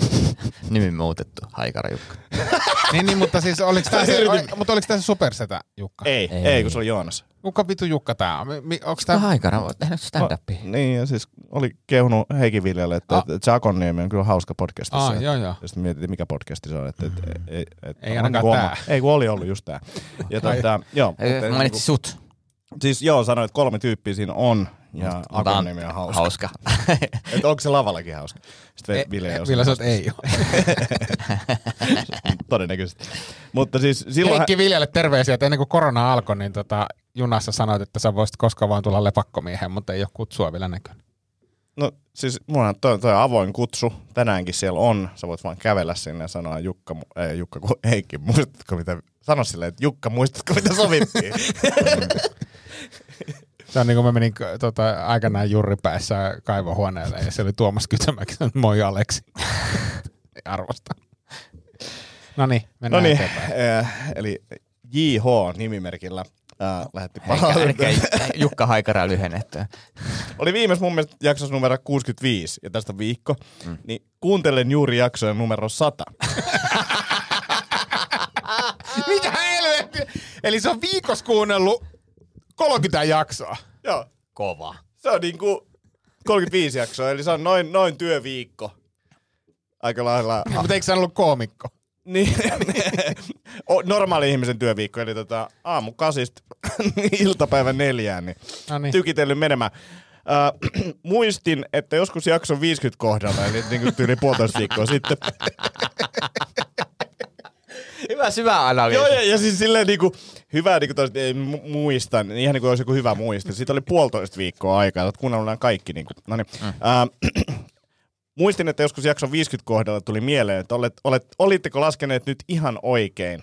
Nimi muutettu, Haikara Jukka. niin, niin, mutta siis oliks tää se, oli, mutta oliks tää se supersetä Jukka? Ei, Ei. ei, ei, kun se oli Joonas. Kuka vitu Jukka tää on? Onks Tämä tää... Haikara on tehnyt stand-upia. Niin, ja siis oli kehunut Heikin Viljelle, että, Ah. Jakoniemi on kyllä hauska podcast. Ah, joo, joo. Ja sitten mietittiin, mikä podcasti se on. Että, et, et, et, Ei on ainakaan tää. Ei, kun oli ollut just tää. Ja Ai. tota, joo, mutta, Ei, Mainitsi niinku- sut. siis joo, sanoin, että kolme tyyppiä siinä on. Ja Akon nimi on hauska. hauska. Että onko se lavallakin hauska? Sitten E- Ville ei e- Ville sanoi, ei ole. Todennäköisesti. Mutta siis silloin... Heikki Viljelle terveisiä, että ennen kuin korona alkoi, niin tota, junassa sanoit, että sä voisit koskaan vaan tulla lepakkomiehen, mutta ei ole kutsua vielä näkynyt. No siis mulla on toi, toi avoin kutsu. Tänäänkin siellä on. Sä voit vaan kävellä sinne ja sanoa Jukka, ei Jukka, kun Heikki, muistatko mitä... Sano silleen, että Jukka, muistatko mitä sovittiin? Se on niin kuin mä menin tota, aikanaan jurripäissä kaivohuoneelle ja se oli Tuomas Kytömäki, sanoi, moi Aleksi. Arvosta. No niin, mennään niin, eteenpäin. äh, eli JH nimimerkillä äh, lähetti palautetta. Jukka Haikara lyhennettyä. Oli viimeis mun mielestä jaksossa numero 65, ja tästä viikko, mm. niin kuuntelen juuri jaksoja numero 100. Mitä helvettiä? Eli se on viikossa kuunnellut 30 jaksoa. Joo, Kova. se on niinku 35 jaksoa, eli se on noin, noin työviikko. Aika lailla Mutta eikö se ollut koomikko? Niin, O- normaali ihmisen työviikko, eli tota, aamu kasista iltapäivän neljään, niin No niin. tykitellyt menemään. Äh, muistin, että joskus jakson 50 kohdalla, eli niin kuin tyyli puolitoista viikkoa sitten. Hyvä syvä analyysi. Joo, ja, ja siis silleen niinku, hyvä niinku tos, ei, mu- muistan, niin ihan niinku olisi joku hyvä muisti. Siitä oli puolitoista viikkoa aikaa, että kuunnellut nämä kaikki. Niinku. No niin. Mm. Äh, muistin, että joskus jakson 50 kohdalla tuli mieleen, että olet, olet, olitteko laskeneet nyt ihan oikein.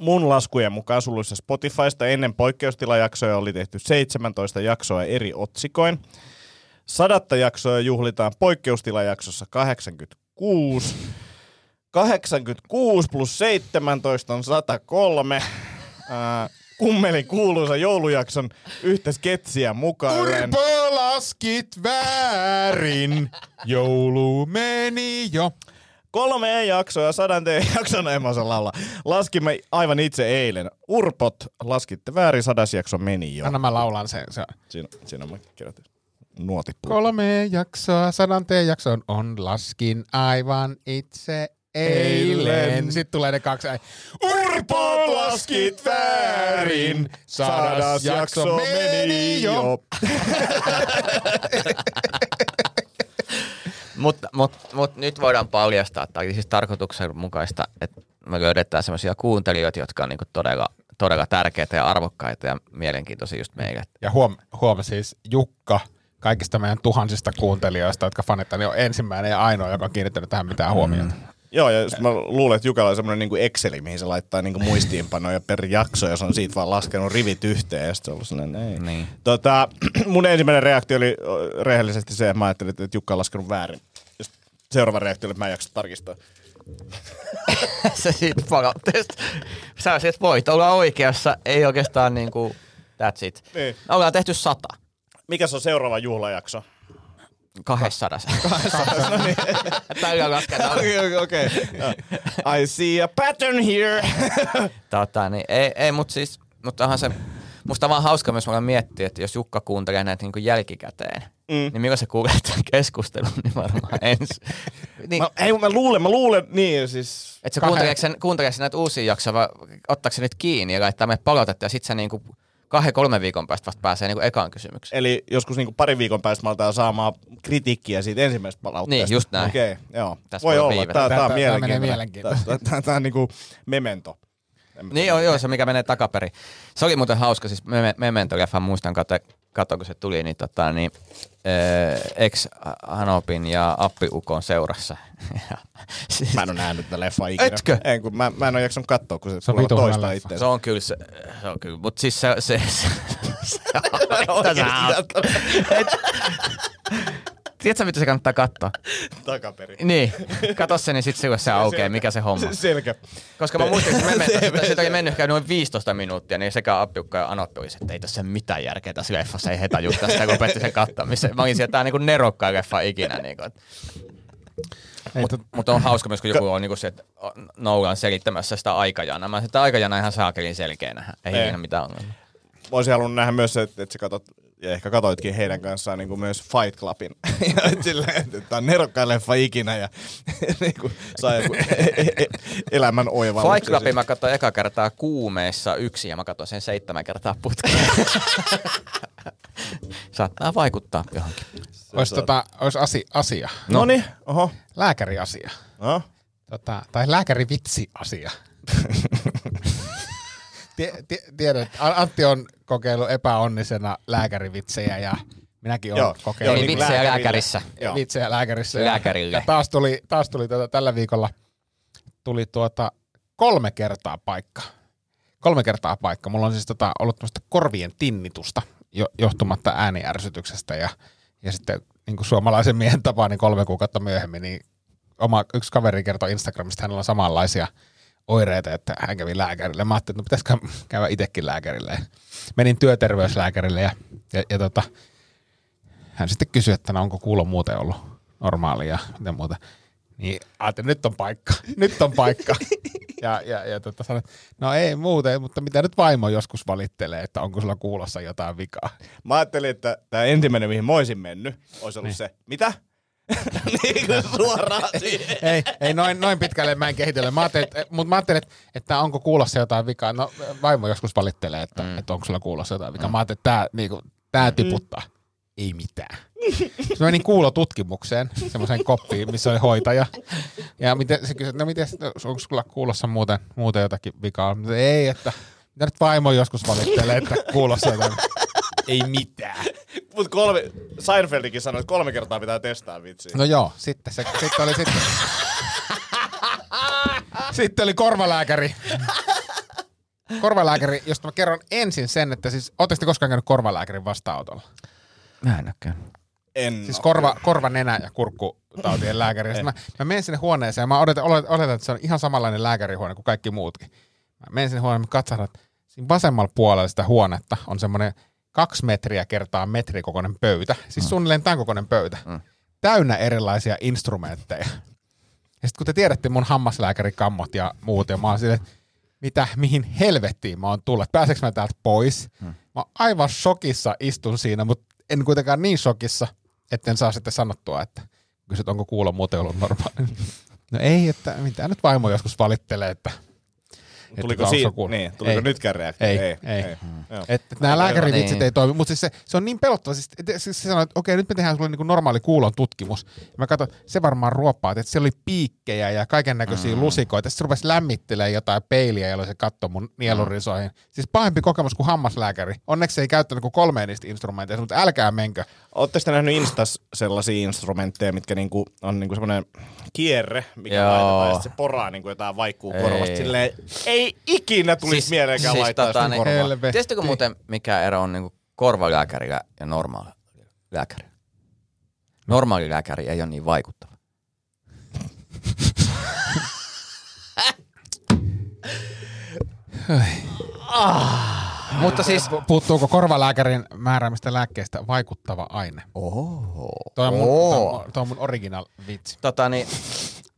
Mun laskujen mukaan suluissa Spotifysta ennen poikkeustilajaksoja oli tehty 17 jaksoa eri otsikoin. Sadatta jaksoa juhlitaan poikkeustilajaksossa 86. 86 plus 17 on 103. Ää, kummelin kuuluisa joulujakson yhtä sketsiä mukaan. Urpo laskit väärin, joulu meni jo. Kolme jaksoa, sadanteen jakson, en mä osaa laulaa. Laskimme aivan itse eilen. Urpot, laskitte väärin, sadas jakso meni jo. Anna mä laulan sen. Se. Siinä, siinä mä kirjoitin nuotit. Kolme jaksoa, sadanteen jakson on laskin aivan itse eilen. Eilen. Sitten tulee ne kaksi. Urpot laskit väärin, sadas jakso meni jo. Mutta mut, mut nyt voidaan paljastaa, tai siis tarkoituksenmukaista, että me löydetään sellaisia kuuntelijoita, jotka on niinku todella, todella tärkeitä ja arvokkaita ja mielenkiintoisia just meille. Ja huom, huom siis Jukka kaikista meidän tuhansista kuuntelijoista, jotka fanittaa, niin on ensimmäinen ja ainoa, joka on kiinnittänyt tähän mitään huomiota. Mm. Joo, ja mä luulen, että Jukalla on semmoinen niinku Exceli, mihin se laittaa niinku muistiinpanoja per jakso, ja se on siitä vaan laskenut rivit yhteen, ja sit se on ollut sellainen, ei. Niin. Tota, mun ensimmäinen reaktio oli rehellisesti se, että mä ajattelin, että Jukka on laskenut väärin. Ja seuraava reaktio oli, että mä en jaksa tarkistaa. se siitä palautteesta. Sä siis voit olla oikeassa, ei oikeastaan niinku, that's it. Niin. Ollaan tehty sata. Mikä se on seuraava juhlajakso? Kahdessadas. Tällä lasketaan. Okei, okei. I see a pattern here. Tota, niin, ei, ei mutta siis, mutta onhan se, musta on vaan hauska myös mulle miettiä, että jos Jukka kuuntelee näitä niin jälkikäteen, mm. niin milloin se kuulee tämän keskustelun, niin varmaan ensi. Niin, mä, ei, mä luulen, mä luulen, niin siis... että se kuunteleeko sen, kuunteleeko se näitä uusia jaksoja vai ottaako se nyt kiinni ja laittaa meille palautetta ja sitten se niinku kahden, kolmen viikon päästä vasta pääsee niinku ekaan kysymykseen. Eli joskus niinku parin viikon päästä mä aletaan saamaan kritiikkiä siitä ensimmäisestä palautteesta. Niin, just näin. Okei, okay, joo. Tässä Voi voi olla. viivetä. Tää, Tää- on mielenkiintoinen. tää, tää on niinku memento. Niin joo, joo, se mikä menee takaperin. Se oli muuten hauska, siis Meme- Memento-leffan muistan kato, kato, kun se tuli, niin, tota, niin äh, ex-Hanopin ja Appi-Ukon seurassa. Siis- Mä en ole nähnyt tätä leffaa ikinä. Etkö? En, kun mä, mä en ole jaksanut katsoa, kun se, Se on leffa. itseänsä. Se on kyllä se, se on kyllä, mutta siis se, se, se, se on, Oikeesti Tiedätkö, mitä se kannattaa katsoa? Takaperin. Niin, kato se, niin sitten se aukeaa, mikä se homma. Selkä. Koska mä muistin, että me siitä, siitä oli mennyt ehkä noin 15 minuuttia, niin sekä Appiukka ja Anoppi olisi, että ei tässä mitään järkeä tässä leffassa, ei hetä just sitä, kun opetti sen kattamiseen. Mä olin sieltä, tää on niin nerokkain leffa ikinä. Niin kuin. Mutta tot, mut on hauska myös, kun joku on niinku se, että Nolan selittämässä sitä aikajanaa. Mä sitä aikajana ihan saakelin selkeänä. Ei Ei. siinä mitään ongelmaa. Mä olisin halunnut nähdä myös se, että, että sä katot, ja ehkä katoitkin heidän kanssaan niin kuin myös Fight Clubin. ja silleen, että tämä on nerokkain leffa ikinä ja niin kuin saa joku e- e- elämän oivalluksen. Fight Clubin mä katsoin eka kertaa kuumeessa yksin ja mä katsoin sen seitsemän kertaa putkeen. Saattaa vaikuttaa johonkin. olisi, tota, olisi asi, asia. No niin, oho. Lääkäriasia. No. Tota, tai lääkärivitsi-asia. Tie- tie- Tiedän, että Antti on kokeillut epäonnisena lääkärivitsejä ja minäkin olen Joo, kokeillut Eli niin vitsejä lääkärissä. Joo. vitsejä lääkärissä. ja- Lääkärille. Ja taas tuli, taas tuli tuota, tällä viikolla tuli tuota kolme kertaa paikka. Kolme kertaa paikka. Mulla on siis tota, ollut tämmöistä korvien tinnitusta jo, johtumatta ääniärsyksestä ja, ja sitten niin kuin suomalaisen miehen tapaan niin kolme kuukautta myöhemmin, niin oma, yksi kaveri kertoi Instagramista, hänellä on samanlaisia oireita, että hän kävi lääkärille. Mä ajattelin, että no pitäisikö käydä itsekin lääkärille. Ja Menin työterveyslääkärille ja, ja, ja tota, hän sitten kysyi, että no onko kuulo muuten ollut normaali ja muuta. Niin ajattelin, nyt on paikka, nyt on paikka. Ja, ja, ja tota sanoin, no ei muuten, mutta mitä nyt vaimo joskus valittelee, että onko sulla kuulossa jotain vikaa. Mä ajattelin, että tämä ensimmäinen, mihin mä olisin mennyt, olisi ollut niin. se, mitä? niin kuin suoraan siihen. Ei, ei noin, noin pitkälle mä en kehitellä. Mä ajattelin, että, mutta mä ajattelin, että, onko kuulossa jotain vikaa. No vaimo joskus valittelee, että, mm. että onko sulla kuulossa jotain vikaa. Mä ajattelin, että tämä, niinku, tää tiputtaa. ei mitään. Sitten mä menin kuulotutkimukseen, semmoiseen koppiin, missä oli hoitaja. Ja miten, se kysyi, no miten, onko sulla kuulossa muuten, muuten jotakin vikaa? Ei, että mitä nyt vaimo joskus valittelee, että kuulossa jotain. Ei mitään. Mut kolme, Seinfeldikin sanoi, että kolme kertaa pitää testaa vitsiä. No joo, sitten, se, sitten oli sitten. sitten oli korvalääkäri. Korvalääkäri, josta mä kerron ensin sen, että siis, ootteko te koskaan käynyt korvalääkärin vastaanotolla? Mä en näkään. En Siis korva, korva, nenä ja kurkkutautien lääkäri. Mä, mä menen sinne huoneeseen ja mä odotan, oletan, oletan, että se on ihan samanlainen lääkärihuone kuin kaikki muutkin. Mä menen sinne huoneeseen ja katsotaan, että siinä vasemmalla puolella sitä huonetta on semmoinen kaksi metriä kertaa metri kokoinen pöytä. Siis suunnilleen tämän kokoinen pöytä. Täynnä erilaisia instrumentteja. Ja sitten kun te tiedätte mun hammaslääkärikammot ja muut, ja mä oon silleen, että mitä, mihin helvettiin mä oon tullut, että pääseekö mä täältä pois. Mä oon aivan shokissa istun siinä, mutta en kuitenkaan niin shokissa, etten saa sitten sanottua, että kysyt, onko kuulo muuten ollut normaali. No ei, että mitä nyt vaimo joskus valittelee, että Tuliko, kuulo. niin, tuliko ei. nytkään reaktio? Ei, ei. ei. ei. Joo. Että nämä lääkärivitsit Niin. ei toimi, mutta siis se, se on niin pelottava. Siis, et- siis se sanoi, että okei, nyt me tehdään sulle niin normaali kuulon tutkimus. Ja mä katsoin, se varmaan ruoppaa, että siellä oli piikkejä ja kaiken näköisiä mm. lusikoita. Sitten se rupesi lämmittelemään jotain peiliä, jolloin se katsoi mun nielurisoihin. Siis pahempi kokemus kuin hammaslääkäri. Onneksi se ei käyttänyt kuin kolmea niistä instrumenteista, mutta älkää menkö. Oletteko te nähnyt Instas sellaisia instrumentteja, mitkä niinku on niinku semmoinen kierre, mikä laitetaan ja se poraa niinku jotain vaikkuu Ei. korvasta. Silleen, ei ikinä tulisi siis, mieleenkään siis, laittaa tota, niin, korvaan. Helvetti. Tiedättekö muuten, mikä ero on niinku korvalääkäri ja normaali lääkäri? Normaali lääkäri ei ole niin vaikuttava. Mutta siis... Pu- Puuttuuko korvalääkärin määräämistä lääkkeistä vaikuttava aine? Oho. Toi on mun, Oo. toi on mun- toi on mun original vitsi. Tota niin,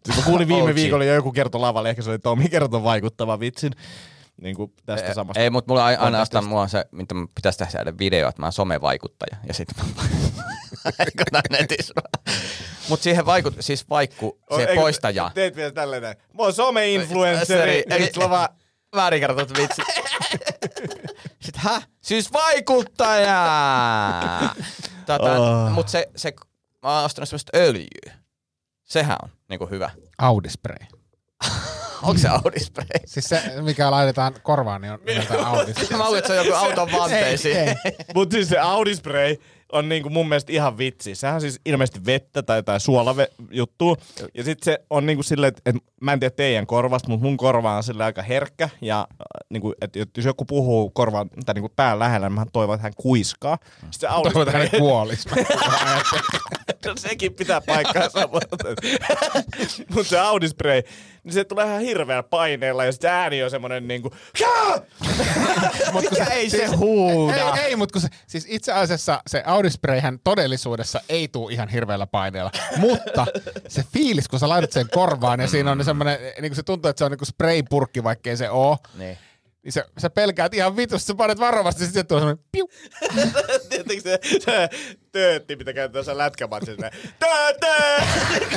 Siis mä kuulin viime viikolla jo joku kertoi lavalle, ehkä se oli Tomi kertoi vaikuttava vitsin. Niin kuin tästä samasta. ei, mutta mulla aina- mulla on se, mitä pitäisi tehdä video, että mä oon somevaikuttaja. Ja sit mä netissä. Mutta siihen vaikut, siis vaikku, siihen poistajaan. Teet vielä tälleen näin. Mä oon some-influenceri. sit sulla vaan, väärinkertaut vitsi. Sitten hä? Siis vaikuttaja! Tota, Oh. Mut se, se, mä oon ostanut semmoista öljyä. Sehän on niinku hyvä. Audi spray. Onko se Audi spray? Siis se, mikä laitetaan korvaan, niin on nimeltään Audi. Mä luulen, että se on joku auton vanteisiin. Ei, Mut siis se Audi Spray on niinku mun mielestä ihan vitsi. Sehän on siis ilmeisesti vettä tai jotain suolavejuttua. Ja sit se on niinku silleen, että et, mä en tiedä teidän korvasta, mutta mun korva on sille aika herkkä. Ja äh, niinku, että jos joku puhuu korvan tai niinku pään lähellä, niin mä toivon, että hän kuiskaa. Sitten se Audi Toivon, että hän kuolisi. no sekin pitää paikkaansa. mutta se Audi Spray, niin se tulee ihan hirveällä paineella se ääni on semmonen niinku... Mut kun ei se huuda? Ei, ei mutta se, siis itse asiassa se Audisprayhän todellisuudessa ei tuu ihan hirveällä paineella, mutta se fiilis, kun sä laitat sen korvaan ja siinä on semmoinen, niin kuin se tuntuu, että se on niin kuin spraypurkki, vaikkei se oo, Niin. Niin sä, sä pelkäät ihan vitusti, sä panet varovasti, sitten tulee semmoinen piu. Tiedättekö se, se töötti, mitä käytetään sen lätkämatsissa? Töötti!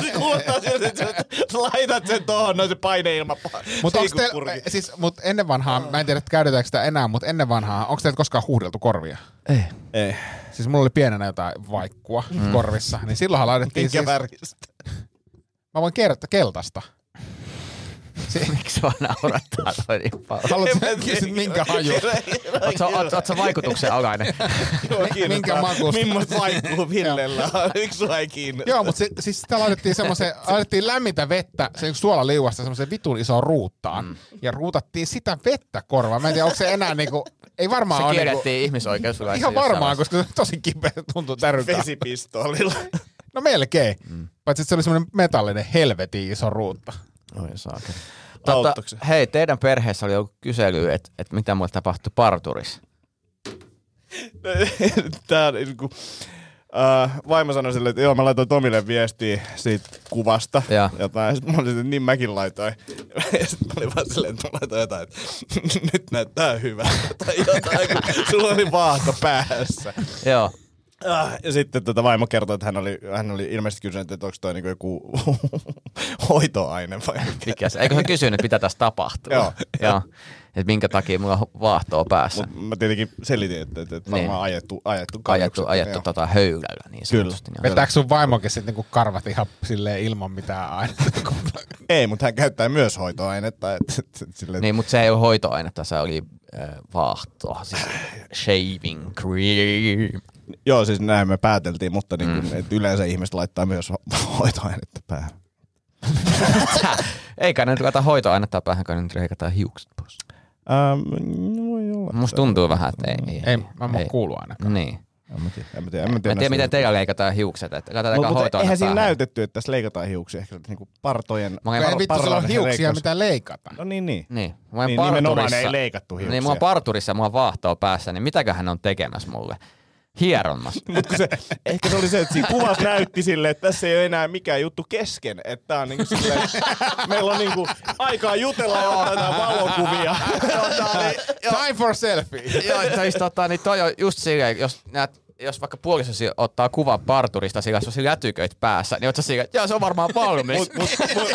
Se kuulostaa sieltä, että sä laitat sen tohon, noin se paineilma. Mutta teillä, siis, mut ennen vanhaa, mä en tiedä, että käytetäänkö sitä enää, mutta ennen vanhaa, onko teillä koskaan huudeltu korvia? Ei. Ei. Siis mulla oli pienenä jotain vaikkua mm. korvissa, niin silloinhan laitettiin Minkä siis, väristä? mä voin kertoa keltaista. Miksi vaan naurattaa toi niin paljon? Haluatko kysyä minkä haju? Sä vaikutuksen alainen? Minkä makusta? Millaista vaikuu Villellä on? Yksi sua ei kiinnosta. Joo, mutta se, siis sitä laitettiin semmoiseen, laitettiin lämmintä vettä sen suolaliuasta semmoiseen vitun isoon ruuttaan. Mm. Ja ruutattiin sitä vettä korvaan. Mä en tiedä, onko se enää niinku, ei varmaan Se ole niinku, kiellettiin ihmisoikeuslaissa. ihan jossain varmaan, koska se on tosi kipeä, tuntuu täryltä. Vesipistoolilla. No melkein. Mm. Paitsi että se oli semmoinen metallinen helvetin iso ruutta. Oi saakeli. Tota, hei, teidän perheessä oli joku kysely, että et mitä mulle tapahtui parturissa. Tää on niinku... Uh, vaimo sanoi sille, että joo, mä laitoin Tomille viestiä siitä kuvasta. Ja. Jotain. Ja sit mä olin, että niin mäkin laitoin. Ja sit mä olin vaan silleen, että mä laitoin jotain, että nyt näyttää hyvältä. Tai jotain, kun sulla oli vaahto päässä. Joo. Ah, ja sitten tota vaimo kertoi, että hän oli, hän oli ilmeisesti kysynyt, että onko toi niinku joku hoitoaine vai mikä. Mikä se? Eikö se kysynyt, mitä tässä tapahtuu? Joo. Joo. että minkä takia mulla on vaahtoa päässä. Mut mä tietenkin selitin, että, että, että varmaan Niin. ajettu, ajettu, ajettu, ajettu tota höylällä niin Kyllä. sanotusti. Niin on Vetääkö sun vaimokin sitten niinku karvat ihan silleen ilman mitään ainetta? Ei, mutta hän käyttää myös hoitoainetta. Että, että, että silleen, Niin, mutta se ei ole hoitoainetta, se oli äh, vaahtoa, siis shaving cream. Joo, siis näin me pääteltiin, mutta niin kuin, että yleensä ihmiset laittaa myös ho- hoitoainetta päähän. Eikä nyt ruveta hoitoainetta päähän, kun nyt leikataan hiukset pois. Ähm, no voi olla. Musta tuntuu vähän, että ei. Ei, Ei, mä en kuulu ainakaan. Niin. En mä tiedä, en mä tiedä, en mä Mä tiedä, en tiedä, miten teillä leikataan hiukset, että Mutta mut, hoitoainetta eihän siinä päähän. näytetty, että tässä leikataan hiuksia. Ehkä niinku partojen... Mä ei vittu, sulla on hiuksia, leikkaus. mitä leikata. No niin, niin. niin, mä Niin, nimenomaan parturissa. ei leikattu hiuksia. Niin, mä oon parturissa ja mulla on vaahtoa päässä, niin mitäköhän hän on tekemässä mulle? Hieronnassa. Mut kun se, ehkä se oli se, että siinä kuvassa näytti silleen, että tässä ei ole enää mikään juttu kesken. Että tää on niinku silleen, meillä on niinku aikaa jutella ja ottaa jotain valokuvia. Time for selfie. Joo, että siis tota, niin toi on just silleen, jos näet, jos vaikka puolisosi ottaa kuvan parturista, sillä on lätyköit päässä, niin oot sä silleen, että joo, se on varmaan valmis. Mut, mut, mut,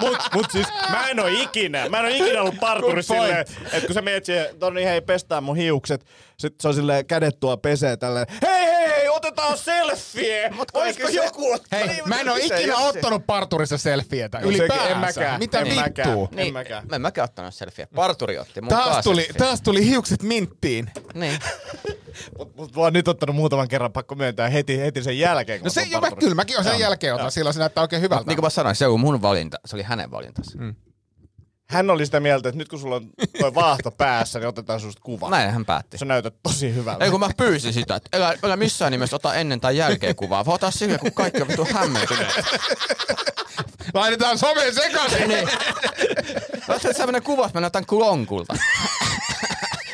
mut, mut siis mä en oo ikinä, mä en oo ikinä ollut parturissa Good silleen, että kun sä meet siihen, Toni hei pestää mun hiukset, sit se on silleen kädet tuo pesee tälleen, hei, otetaan selfie! Mut Olisiko joku ottaa? Hei, Niin, mä en oo se- ikinä se- ottanut parturissa selfietä. No sekin, Ylipäänsä. en mäkään, Mitä en mäkään. vittua? En niin, mäkään. Mä en mäkään ottanut selfieä. Parturi otti mun Taas tuli, selfie. taas tuli hiukset minttiin. Niin. Mut, mut mä oon nyt ottanut muutaman kerran, pakko myöntää heti, heti sen jälkeen. kun No se, jo, mä, kyllä mäkin olen sen jälkeen otan, silloin se näyttää oikein hyvältä. Niin kuin mä sanoin, se on mun valinta. Se oli hänen valintansa. Mm. Hän oli sitä mieltä, että nyt kun sulla on toi vaahto päässä, niin otetaan susta kuva. Näin hän päätti. Sä näytät tosi hyvältä. Ei kun mä pyysin sitä, että älä, älä missään nimessä ota ennen tai jälkeen kuvaa, vaan ota sillä, kun kaikki on vittu hämmentyneet. Laitetaan someen sekaisin. Niin. Laita sellainen kuva, että mä näytän klonkulta.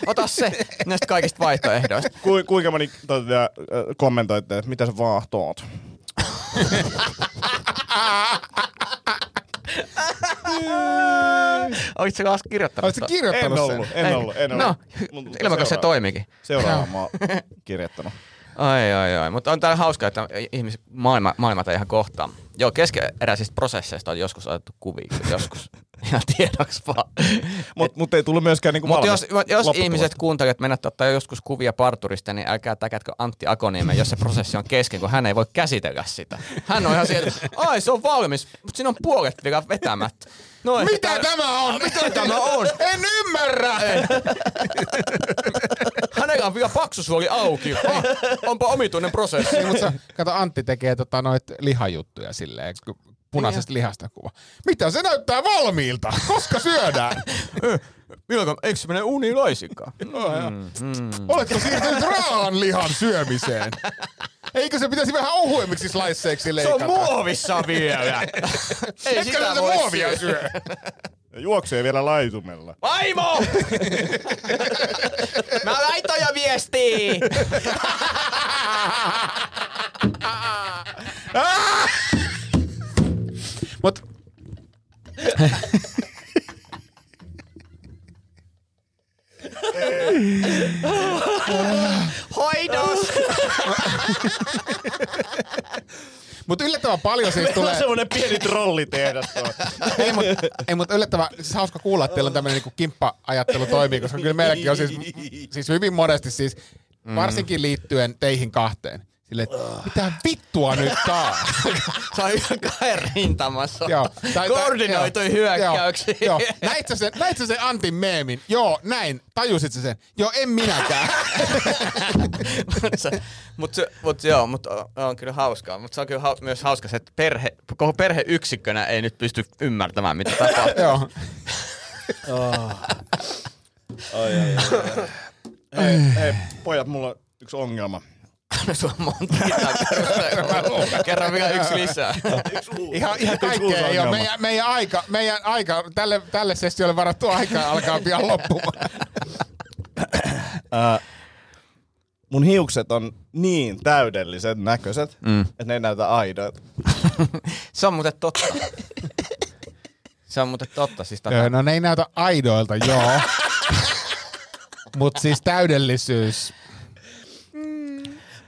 Ota se näistä kaikista vaihtoehdoista. Ku, kuinka moni tota, äh, kommentoitte, että mitä sä vaahtoot? Sä kanssa kirjoittanut? Oletko kirjoittanut En sen? ollut, en ollut, en ollut. No, Mut- mut ilman se toimikin. Seuraava mä oon kirjoittanut. Ai, ai, ai. Mutta on täällä hauskaa, että ihmiset, maailma, maailmat ei ihan kohtaa. Joo, keskeeräisistä prosesseista on joskus otettu kuvia, joskus. Ihan tiedoksi vaan. Mutta mut ei tullut myöskään niinku Mutta jos, jos ihmiset kuuntelevat, että mennät ottaa joskus kuvia parturista, niin älkää täkätkö Antti Akoniemen, jos se prosessi on kesken, kun hän ei voi käsitellä sitä. Hän on ihan sieltä, että ai se on valmis, mutta siinä on puolet vielä vetämättä. No, Mitä että- tämä on? Mitä tämä on? En ymmärrä! Hänellä on vielä paksusuoli auki. Ah, onpa omituinen prosessi. Niin, mutta kato, Antti tekee tota, noit lihajuttuja silleen, punaisesta lihasta kuva. Mitä se näyttää valmiilta? Koska syödään? Milloin, eikö se mene uniin laisinkaan? Oletko siirtynyt raan lihan syömiseen? Eikö se pitäisi vähän ohuemmiksi sliceiksi Se leikata? on muovissa vielä. Ei Etkö sitä voi muovia syödä. syö? Ja juoksee vielä laitumella. Vaimo! Mä laitoin jo viestiä! Mut Hoidos! Mut yllättävän paljon siis Tulee tulee... semmonen pieni trolli tehdä ei, mut, ei, mut yllättävän, siis hauska kuulla, että teillä on tämmönen niinku kimppa-ajattelu toimii, koska kyllä meilläkin on siis, siis hyvin monesti siis, varsinkin liittyen teihin kahteen. Silleen, että mitä vittua nyt taas? Se on ihan kahden rintamassa. Joo. Tai- tai- Koordinoitui joo. hyökkäyksiä. Joo. joo. Näit sä sen, näit sä sen Antin meemin? Joo, näin. Tajusit sä sen? Joo, en minäkään. Mut se, mut mut joo, mut on, kyllä hauskaa. Mutta se on kyllä hau, myös hauska se, että perhe, koko perheyksikkönä ei nyt pysty ymmärtämään, mitä tapahtuu. joo. Hei, hei, pojat, mulla on yksi ongelma. Sulla on monta. Kerran vielä yksi lisää. Ihan, ihan kaikkea ei ole. Meidän, meidän, aika, meidän aika, tälle, tälle sessiolle varattu aika alkaa pian loppumaan. Mun hiukset on niin täydellisen näköiset, mm. että ne ei näytä aidoilta. Se on muuten totta. Se on muuten totta. Siis tota, Öö, no ne ei näytä aidoilta, joo. Mut siis täydellisyys.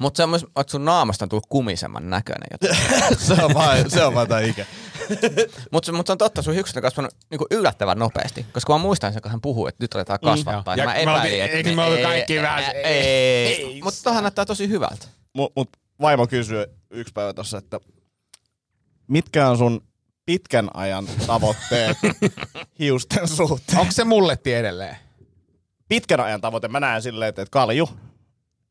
Mutta se on myös, että sun naamasta on tullut kumisemman näköinen. se on vaan, se on vaan tää ikä. Mutta mut se on totta, sun hiukset on kasvanut niinku yllättävän nopeasti. Koska mä muistan sen, kun hän puhuu, että nyt aletaan kasvattaa. Mm. Ja, Ja mä epäilin, että... eikö me oltu kaikki vähän. Mutta tohan näyttää tosi hyvältä. Mut, mut vaimo kysyi yksi päivä tossa, että mitkä on sun pitkän ajan tavoitteet hiusten suhteen? Onko se mulletti edelleen? Pitkän ajan tavoite mä näen silleen, että, että kalju.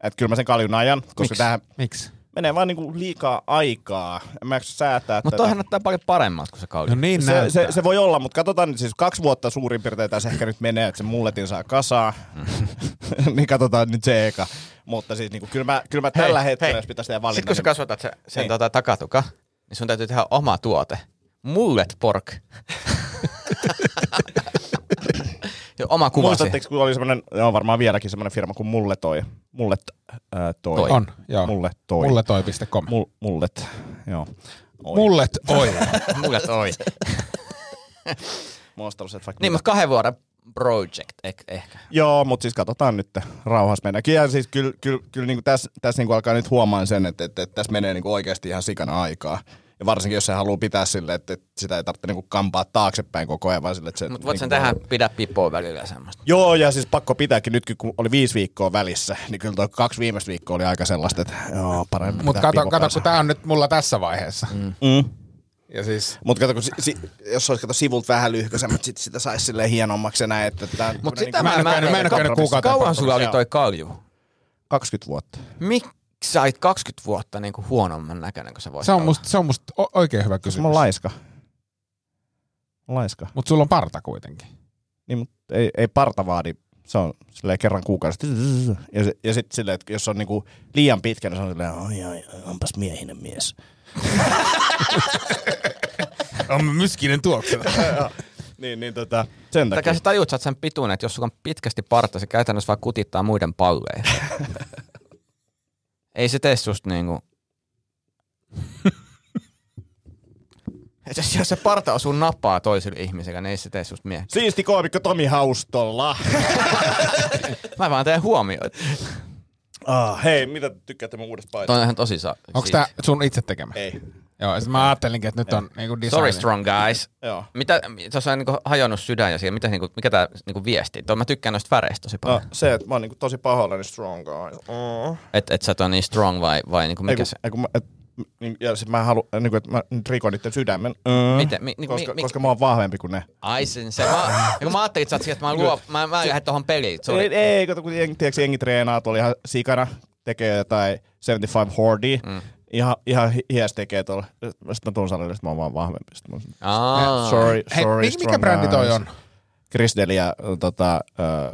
Että kyllä mä sen kaljun ajan, koska Miksi? tähän Miksi? menee vaan niinku liikaa aikaa. En mä jaksa säätää Mutta tätä. toihan näyttää paljon paremmalta kuin se kauli. No niin se, näyttää. se, se, voi olla, mutta katsotaan nyt siis kaksi vuotta suurin piirtein tässä ehkä nyt menee, että se mulletin saa kasaa. niin katsotaan nyt se eka. Mutta siis niinku, kyllä mä, kyllä mä tällä Hei, hetkellä, hei. jos pitäisi tehdä valinnan. Sitten kun sä niin- kasvatat sen, sen Niin. tota, takatuka, niin sun täytyy tehdä oma tuote. Mullet pork. ja oma kuvasi. Muistatteko, kun oli semmoinen, on varmaan vieläkin semmoinen firma kuin Mulle Toi. Mullet ää, toi. Toi. On, joo. Mulle Toi. Mulletoi.com. Mul, mullet, joo. Oi. Mullet oi. Mullet oi. Monsters Effect. niin, mutta kahden vuoden project eh- ehkä. Joo, mutta siis katsotaan nyt rauhassa mennään. Ja siis kyllä, kyllä, kyllä niin tässä, tässä niin alkaa nyt huomaan sen, että, että, että tässä menee niin oikeasti ihan sikana aikaa. Ja varsinkin, jos se haluaa pitää sille, että, että sitä ei tarvitse niin kampaa taaksepäin koko ajan, vaan sille, että se... Mutta voit niin sen kuin- tehdä pidä pipoa välillä ja semmoista. Joo, ja siis pakko pitääkin nytkin, kun oli viisi viikkoa välissä, niin kyllä toi kaksi viimeistä viikkoa oli aika sellaista, että joo, parempi Mutta kato, kato, päässä. kun tää on nyt mulla tässä vaiheessa. Mm. Mm. Ja siis, Mutta kato, kun si, si, jos olisi kato sivulta vähän lyhkäisemmät, sit sitä saisi silleen hienommaksi ja näin, että tää on Mut tämmönen sitä niinku- mä en oo käynyt- kuukauteen Kauan sulla oli toi kalju? 20 vuotta. Miksi sä olit 20 vuotta niinku huonomman näköinen kuin sä voisit se on olla? musta, se on musta o- oikein hyvä kysymys. mä oon laiska. Laiska. Mutta sulla on parta kuitenkin. Niin, mutta ei, ei parta vaadi. Se on silleen kerran kuukaudessa. Ja, se- ja sitten silleen, että jos on niinku liian pitkä, niin se on silleen, ai ai, onpas miehinen mies. On myskinen tuoksu. niin, niin tota, sen Takia takia. sä tajut, sä oot sen pituinen, että jos sulla on pitkästi parta, se käytännössä vaan kutittaa muiden palleja. Ei se tee susta niinku... Et jos, jos se parta osuu nappaa toiselle ihmiselle, niin ei se tee susta miehiä. Siisti koomikko Tomi Haustolla. Mä vaan teen huomioita. ah, hei, mitä tykkäätte mun uudesta paidasta? Toi on ihan tosi sa- Onko tää sun itse tekemä? Ei. Joo, sit mä ajattelinkin, että nyt on niinku design. Sorry strong guys. Joo. Mitä, tuossa on niinku hajonnut sydän ja siellä, mitä, niinku, mikä tää niinku viesti? Toi, mä tykkään noista väreistä tosi No, paljon. se, että mä oon niinku tosi pahoillani strong guys. Mm. Et, et sä oot on niin strong vai, vai niinku Ei, mikä kun, se? ei, kun mä, et, niin, ja sit mä haluan, niin kuin, että mä nyt rikon niiden sydämen. Mm. Miten? Mi- niinku, koska, mi- mi- koska mä oon vahvempi kuin ne. Ai sen se. Mä, ja kun mä ajattelin, että sä oot siihen, että mä, luo, mä, mä lähden tohon peliin. Sorry. Ei, ei, kato, kun jengi, tiedätkö, jengi treenaa tuolla ihan sikana, tekee jotain 75 hordia. Mm. Ihan, ihan hi- hies tekee tuolla. Sitten mä tuun salille, että mä oon vaan vahvempi. Sitten mä Aa. sorry, Hei, sorry, mikä, mikä strong brändi toi guys. on? Chris Delia, tota, äh,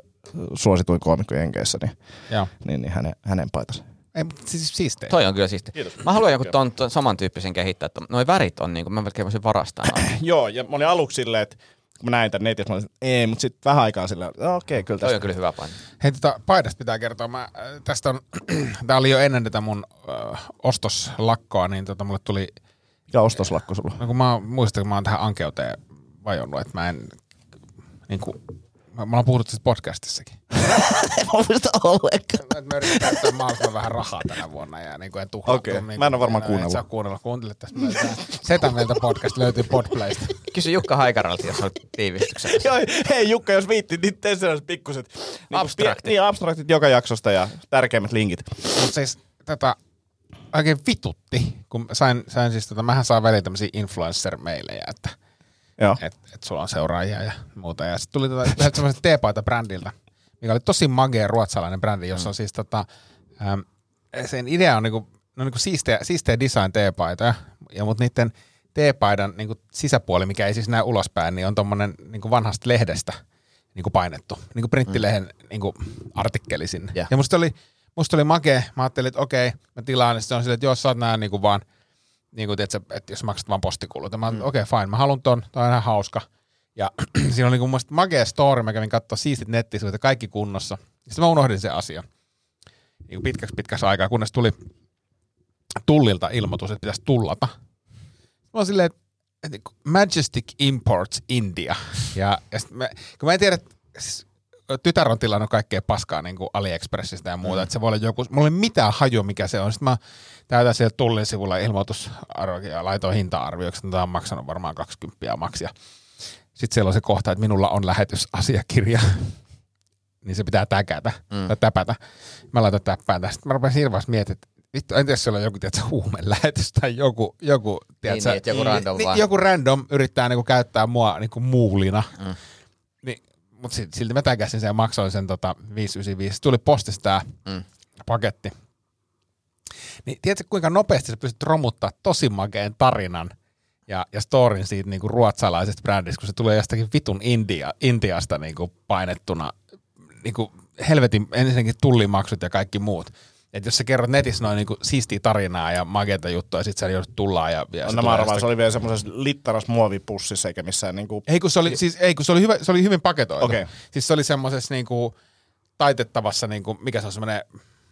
suosituin koomikko Jenkeissä, niin, Joo. niin, niin hänen, hänen paitansa. Ei, siis siistejä. Toi on kyllä siisti. Kiitos. Mä haluan joku ton, ton samantyyppisen kehittää. että Noi värit on niinku, mä melkein voisin varastaa. Joo, ja mä olin aluksi silleen, että kun mä näin tän netissä, mä olin, ei, mutta sitten vähän aikaa silleen, no, okei, kyllä Toi tästä. on kyllä hyvä paino. Hei, tota, paidasta pitää kertoa. Mä, äh, tästä on, tää oli jo ennen tätä mun äh, ostoslakkoa, niin tota, mulle tuli, Mikä ostoslakko sulla? no kun mä muistan, kun mä oon tähän ankeuteen vajonnut, että mä en, niin kuin, mä, mä oon puhuttu tästä podcastissakin. En mä muista ollenkaan. Mä yritän käyttää mahdollisimman vähän rahaa tänä vuonna ja niin kuin en tuhlaa. Okei, niin mä en oo varmaan Et kuunnellut. sä oo kuunnellut, kuuntele tästä. Setä meiltä podcast löytyy Podplaysta. Kysy Jukka Haikaralta, jos olet tiivistyksessä. Joo, hei Jukka, jos viittit, niin tee sellaiset pikkuset. Niin, Abstraktit. Niin, abstraktit joka jaksosta ja tärkeimmät linkit. Mutta siis tätä oikein vitutti, kun sain, sain siis tota, mähän saan välillä tämmöisiä influencer-meilejä, että Joo. et, sulla on seuraajia ja muuta. Ja sitten tuli tota, yhdeltä semmoiselta teepaita brändiltä, mikä oli tosi magea ruotsalainen brändi, jossa on siis tota, äm, sen idea on niinku, no niinku siistejä, siistejä design teepaitoja, ja mutta niiden teepaidan niinku sisäpuoli, mikä ei siis näy ulospäin, niin on tommonen niinku vanhasta lehdestä niinku painettu, niinku printtilehen niinku artikkeli sinne. Jah. Ja musta oli, musta oli makea, mä ajattelin, että okei, mä tilaan, ja sitten on silleen, että jos sä oot nää niinku vaan, niin kuin, että, että jos maksat vaan postikulut. Ja mä mm. okei, okay, fine, mä haluan ton, toi on ihan hauska. Ja siinä oli niin mun magea story, mä kävin katsoa siistit nettisivuja, kaikki kunnossa. Sitten mä unohdin sen asian. Niin kuin pitkäksi pitkäksi aikaa, kunnes tuli tullilta ilmoitus, että pitäisi tullata. Mä oon silleen, että että niin Majestic Imports India. Ja, ja sit mä, kun mä en tiedä, siis tytär on tilannut kaikkea paskaa niin kuin AliExpressistä ja muuta, mm. että se voi olla joku, mulla ei mitään hajua mikä se on. Sitten mä täytän sieltä tullin sivulla ilmoitusarvo ja laitoin hinta-arvioiksi, että tämä on maksanut varmaan 20 maksia. Sitten siellä on se kohta, että minulla on lähetysasiakirja, niin se pitää täkätä mm. tai täpätä. Mä laitan täppään tästä. Mä rupesin hirveästi miettimään, että vittu, en tiedä, jos siellä on joku, tiedätkö, huumelähetys tai joku, joku, tiedätkö, niin, että joku random niin, vaan. joku random yrittää niinku käyttää mua niinku muulina. Mm. Mutta silti mä täkäsin sen ja maksoin sen tota 595. Tuli postista tää Mm. paketti. Niin tiedätkö, kuinka nopeasti sä pystyt romuttaa tosi makeen tarinan ja, ja storin siitä niinku ruotsalaisesta brändistä, kun se tulee jostakin vitun India, Intiasta niinku painettuna niinku helvetin ensinnäkin tullimaksut ja kaikki muut. Et jos sä kerrot netissä noin niinku siistiä tarinaa ja makeita juttuja, sit sä joudut tullaan ja, ja On se nämä tulee arvaa, jostakin- se oli vielä semmoisessa littaras muovipussissa eikä missään niinku... ei kun se oli, siis, ei, kun se oli, hyvä, se oli hyvin paketoitu. Okei. Siis se oli semmoisessa niinku, taitettavassa, niinku, mikä se on semmoinen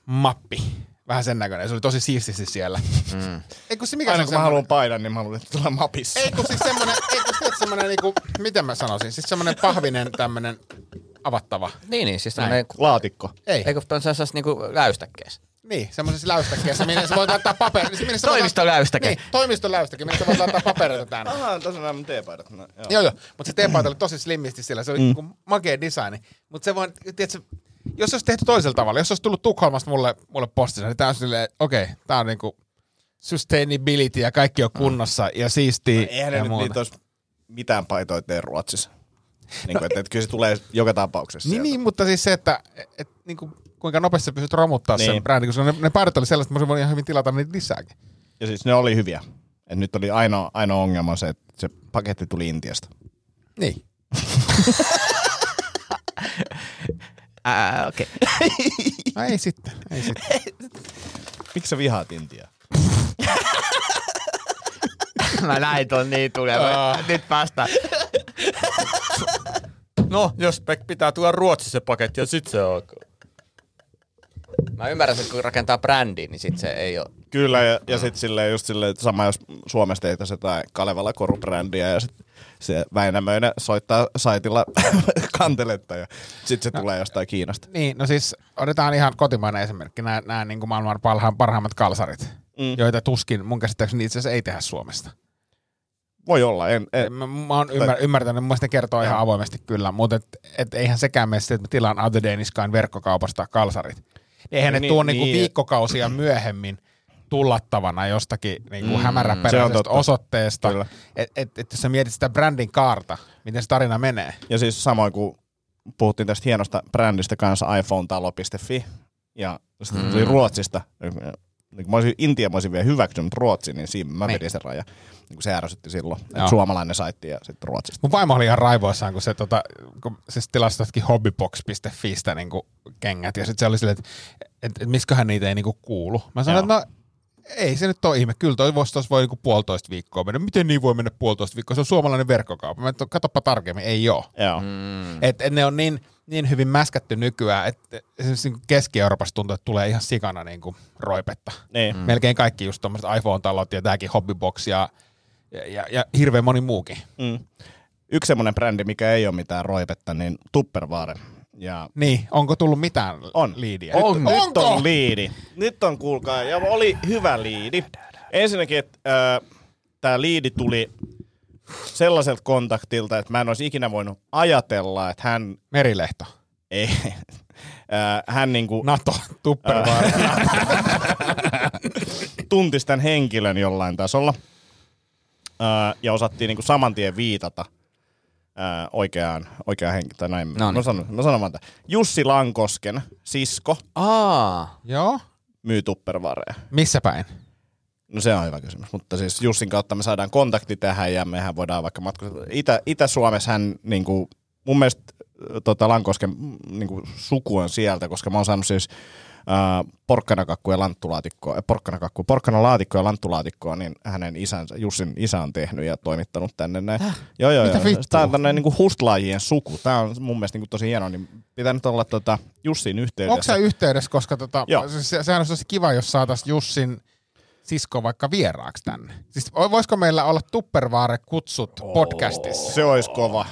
mappi. Vähän sen näköinen. Se oli tosi siististi siellä. Mm. Ei kun se mikä Aina se kun on mä haluan semmoinen- painaa, niin mä haluan, että tulee mapissa. Ei kun siis semmoinen, ei kun tiedät, semmoinen niinku, miten mä sanoisin, siis semmoinen pahvinen tämmöinen avattava. Niin, niin, siis tämmöinen, Laatikko. Ei, eikö tuon sellaisessa niinku läystäkkeessä? Niin, semmoisessa läystäkkeessä, minne sä voit laittaa paperia. Minne Toimistoläystäke. Niin, toimistoläystäke, minne sä voit laittaa papereita tänne. Ahaa, tässä on nämä teepaidat. No, joo. Joo, joo. Mutta se teepaita oli tosi slimmisti siellä. Se oli mm. makea designi. Mutta se vaan, tiedätkö, jos se olisi tehty toisella tavalla, jos se olisi tullut Tukholmasta mulle, mulle postissa, niin tämä on silleen, okei, okay, tämä on niinku sustainability ja kaikki on kunnossa ja siistiä No, Eihän ne ja nyt muuta. niitä olisi mitään paitoja tee Ruotsissa. Niin kuin, että, että kyllä se tulee joka tapauksessa Niin, sieltä. niin, mutta siis se, että et, niinku, kuinka nopeasti sä pystyt romuttaa niin. Sen brändin, koska ne, ne paidat oli sellaiset, että mä voin ihan hyvin tilata niitä lisääkin. Ja siis ne oli hyviä. Et nyt oli ainoa, ainoa ongelma se, että se paketti tuli Intiasta. Niin. Ää, okei. No ei sitten, ei sitten. Miksi sä vihaat Intiaa? Mä näin ton niin tulevan. Nyt päästään. No, jos Pek pitää tuoda Ruotsissa se paketti ja sit se alkaa. Mä ymmärrän, että kun rakentaa brändiä, niin sit se ei ole. Kyllä, ja, ja sitten silleen just silleen, että sama jos Suomesta tehtäisiin jotain Kalevala korubrändiä ja sit se Väinämöinen soittaa saitilla kanteletta ja sitten se tulee jostain Kiinasta. Niin, no siis otetaan ihan kotimainen esimerkki. Nämä, nämä niin kuin maailman parha, parhaimmat kalsarit, mm. joita tuskin mun käsittääkseni itse asiassa ei tehdä Suomesta. Voi olla, en, en, Mä, mä oon ymmär, ymmärtänyt, mun kertoo ihan avoimesti kyllä, mutta et, et eihän sekään mene sitten, että mä tilaan Other Daniskaan verkkokaupasta kalsarit. Eihän ne Niin, tuo niinku niin. viikkokausia myöhemmin tullattavana jostakin niinku Mm, se on hämäräperäisestä osoitteesta. Kyllä. Että et, et jos sä mietit sitä brändin kaarta, miten se tarina menee. Ja siis samoin kuin puhuttiin tästä hienosta brändistä kanssa iPhonetalo.fi ja sitten mm. tuli Ruotsista. Niin kun mä olisin, Intia mä olisin vielä hyväksynyt, mutta Ruotsi, niin siinä mä Niin. vedin sen raja. Niin kuin se ärsytti silloin. Joo. Että suomalainen saitti ja sitten Ruotsista. Mun vaimo oli ihan raivoissaan, kun se tota, kun siis tilasi jostakin hobbybox.fistä niinku kengät, ja sitten se oli silleen, että et, et, misköhän niitä ei niinku kuulu. Mä sanoin, että no ei se nyt ole ihme. Kyllä toi voisi tuossa voi niinku puolitoista viikkoa mennä. Miten niin voi mennä puolitoista viikkoa? Se on suomalainen verkkokauppa. Mä katoppa tarkemmin. Ei oo. Joo. Mm. Et, et ne on niin, niin hyvin mäskätty nykyään, että esimerkiksi niinku Keski-Euroopassa tuntuu, että tulee ihan sikana niinku roipetta. Niin. Mm. Melkein kaikki just tommoset iPhone-talot ja tääkin hobbybox ja, ja, ja, ja hirveän moni muukin. Mm. Yksi semmoinen brändi, mikä ei ole mitään roipetta, niin Tupperware. Ja Niin, onko tullut mitään on. liidiä? On, nyt Onko? on liidi. Nyt on, kuulkaa, ja oli hyvä liidi. Ensinnäkin, että äh, tämä liidi tuli sellaiselta kontaktilta, että mä en olisi ikinä voinut ajatella, että hän Merilehto. ei, hän niinku NATO, Tupperware. tuntisi tämän henkilön jollain tasolla. Ja osattiin niinku saman tien viitata oikeaan, oikeaan henkilöön. Tai näin. No niin. mä, sanon, mä sanon vaan tämän. Jussi Lankosken sisko Aa. Joo. myy Tupperwarea. Missä päin? No se on hyvä kysymys, mutta siis Jussin kautta me saadaan kontakti tähän ja mehän voidaan vaikka matkustaa. Itä, Itä-Suomessa hän niin kuin, mun mielestä äh, tota, Lankosken mm, niin kuin, suku on sieltä, koska mä oon saanut siis äh, porkkanakakku ja lanttulaatikkoa, äh, porkkanakakku, porkkanalaatikkoa ja lanttulaatikkoa, niin hänen isänsä, Jussin isä on tehnyt ja toimittanut tänne näin. Joo, joo, Mitä joo. vittua? Tämä on tämmöinen niin hustlaajien suku. Tämä on mun mielestä niin kuin, tosi hieno, niin pitää nyt olla tota, Jussin yhteydessä. Onko sä yhteydessä, koska tota, Joo. se, sehän olisi tosi kiva, jos saataisiin Jussin sisko vaikka vieraaksi tänne. Siis voisiko meillä olla Tupperware kutsut podcastissa? Se olisi kova.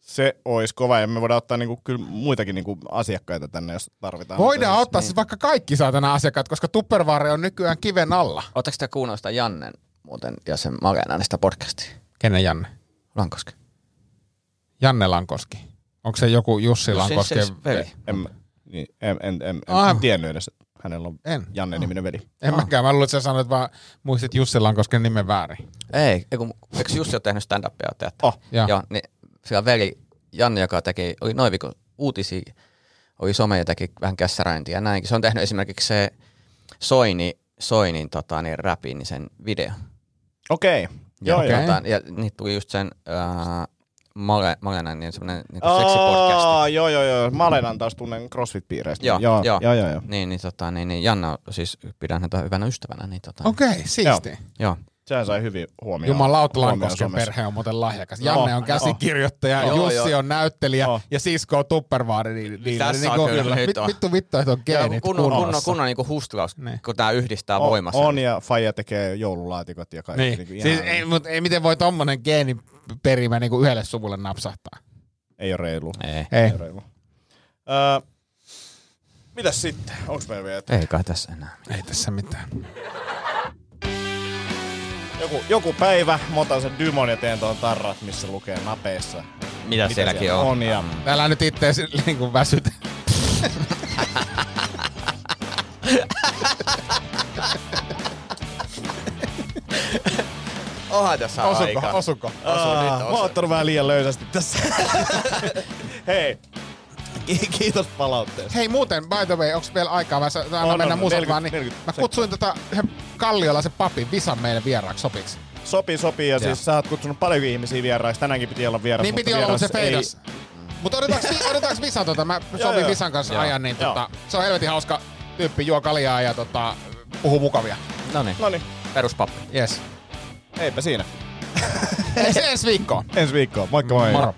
Se olisi kova ja me voidaan ottaa niinku, kyllä muitakin niinku asiakkaita tänne, jos tarvitaan. Voidaan Mutta ottaa siis vaikka kaikki saatana asiakkaat, koska Tupperware on nykyään kiven alla. Oletteko te kuunnellut sitä Jannen muuten ja sen Magen sitä podcastia? Kenen Janne? Lankoski. Janne Lankoski. Onko se joku Jussi No, Lankoski? se veli. En, niin, en, en, en, en Ah. tiennyt edes, hänellä on En. Janne-niminen veli. En mäkään. Mä luulen, että sä sanoit vaan, muistit Jussi Lankosken nimen väärin. Ei, eiku, eikö Jussi ole tehnyt stand-upia teatteri? Oh, Joo. Joo, niin sillä veli Janne, joka teki, oli noin viikon uutisia, oli some ja teki vähän kässäräintiä ja näinkin. Se on tehnyt esimerkiksi se Soini, Soinin tota, niin räpin, niin sen video. Okei. Okay. Joo, okei. joo. Tota, ja niitä tuli just sen äh, Male, Malenan niin semmoinen niin seksipodcasti. Aa, joo, joo, joo. Malenan taas tunnen CrossFit-piireistä. Joo, joo, joo. joo, joo, joo. Niin, niin, tota, niin, niin Janne on, siis pidän häntä hyvänä ystävänä. Niin, tota, Okei, okay, siisti. Joo. Sehän sai hyvin huomioon. Jumalauta Lankosken perhe on muuten lahjakas. Joo, Janne on joo. käsikirjoittaja, Joo, Jussi joo. on näyttelijä Joo. ja sisko on Tupperware. Niin, niin, Tässä niin, on niin, kyllä on. Vittu, vittu, että on geenit kunnon, kunnon, kunnossa. kunnon niin hustulaus, Niin. kun tämä yhdistää On, voimassa. on ja Faija tekee joululaatikot ja kaikki. Niin. Niin. Siis ei, mut ei, miten voi tommonen geeniperimä niinku yhdelle suvulle napsahtaa? ei ole reilu. Ei. Ei. ole reilu. Öö, mitäs sitten? Onks meillä vielä? Ei kai tässä enää. Ei tässä mitään. Joku, joku päivä mä otan sen Dymon ja teen tuon tarrat, missä lukee napeissa. Mitä, sielläkin on? on ja Täällä nyt ittees niinku väsytä. Onhan tässä Osuko? aika. Osuko? Aa, mä oon ottanut vähän liian löysästi tässä. Hei, kiitos palautteesta. Hei muuten, by the way, onks vielä aikaa? Mä sa- annan On, mennä on, musat 40, vaan. Niin 40 mä kutsuin tota yhden kalliolaisen papin Visan meille vieraaksi sopiks. Sopii, sopii ja siis sä oot kutsunut paljon ihmisiä vieraiksi. Tänäänkin piti olla vieras, Niin mutta piti olla, se feidas. Mutta odotaks, odotaks Visa tota, mä sovin joo. Visan kanssa Joo. ajan, niin Joo. tota, se on helvetin hauska tyyppi, juo kaljaa ja tota, puhuu mukavia. No niin, No niin, peruspappi. Yes. eipä siinä. Ei se ensi viikkoon. Ensi viikkoon. Moikka moi. Moro.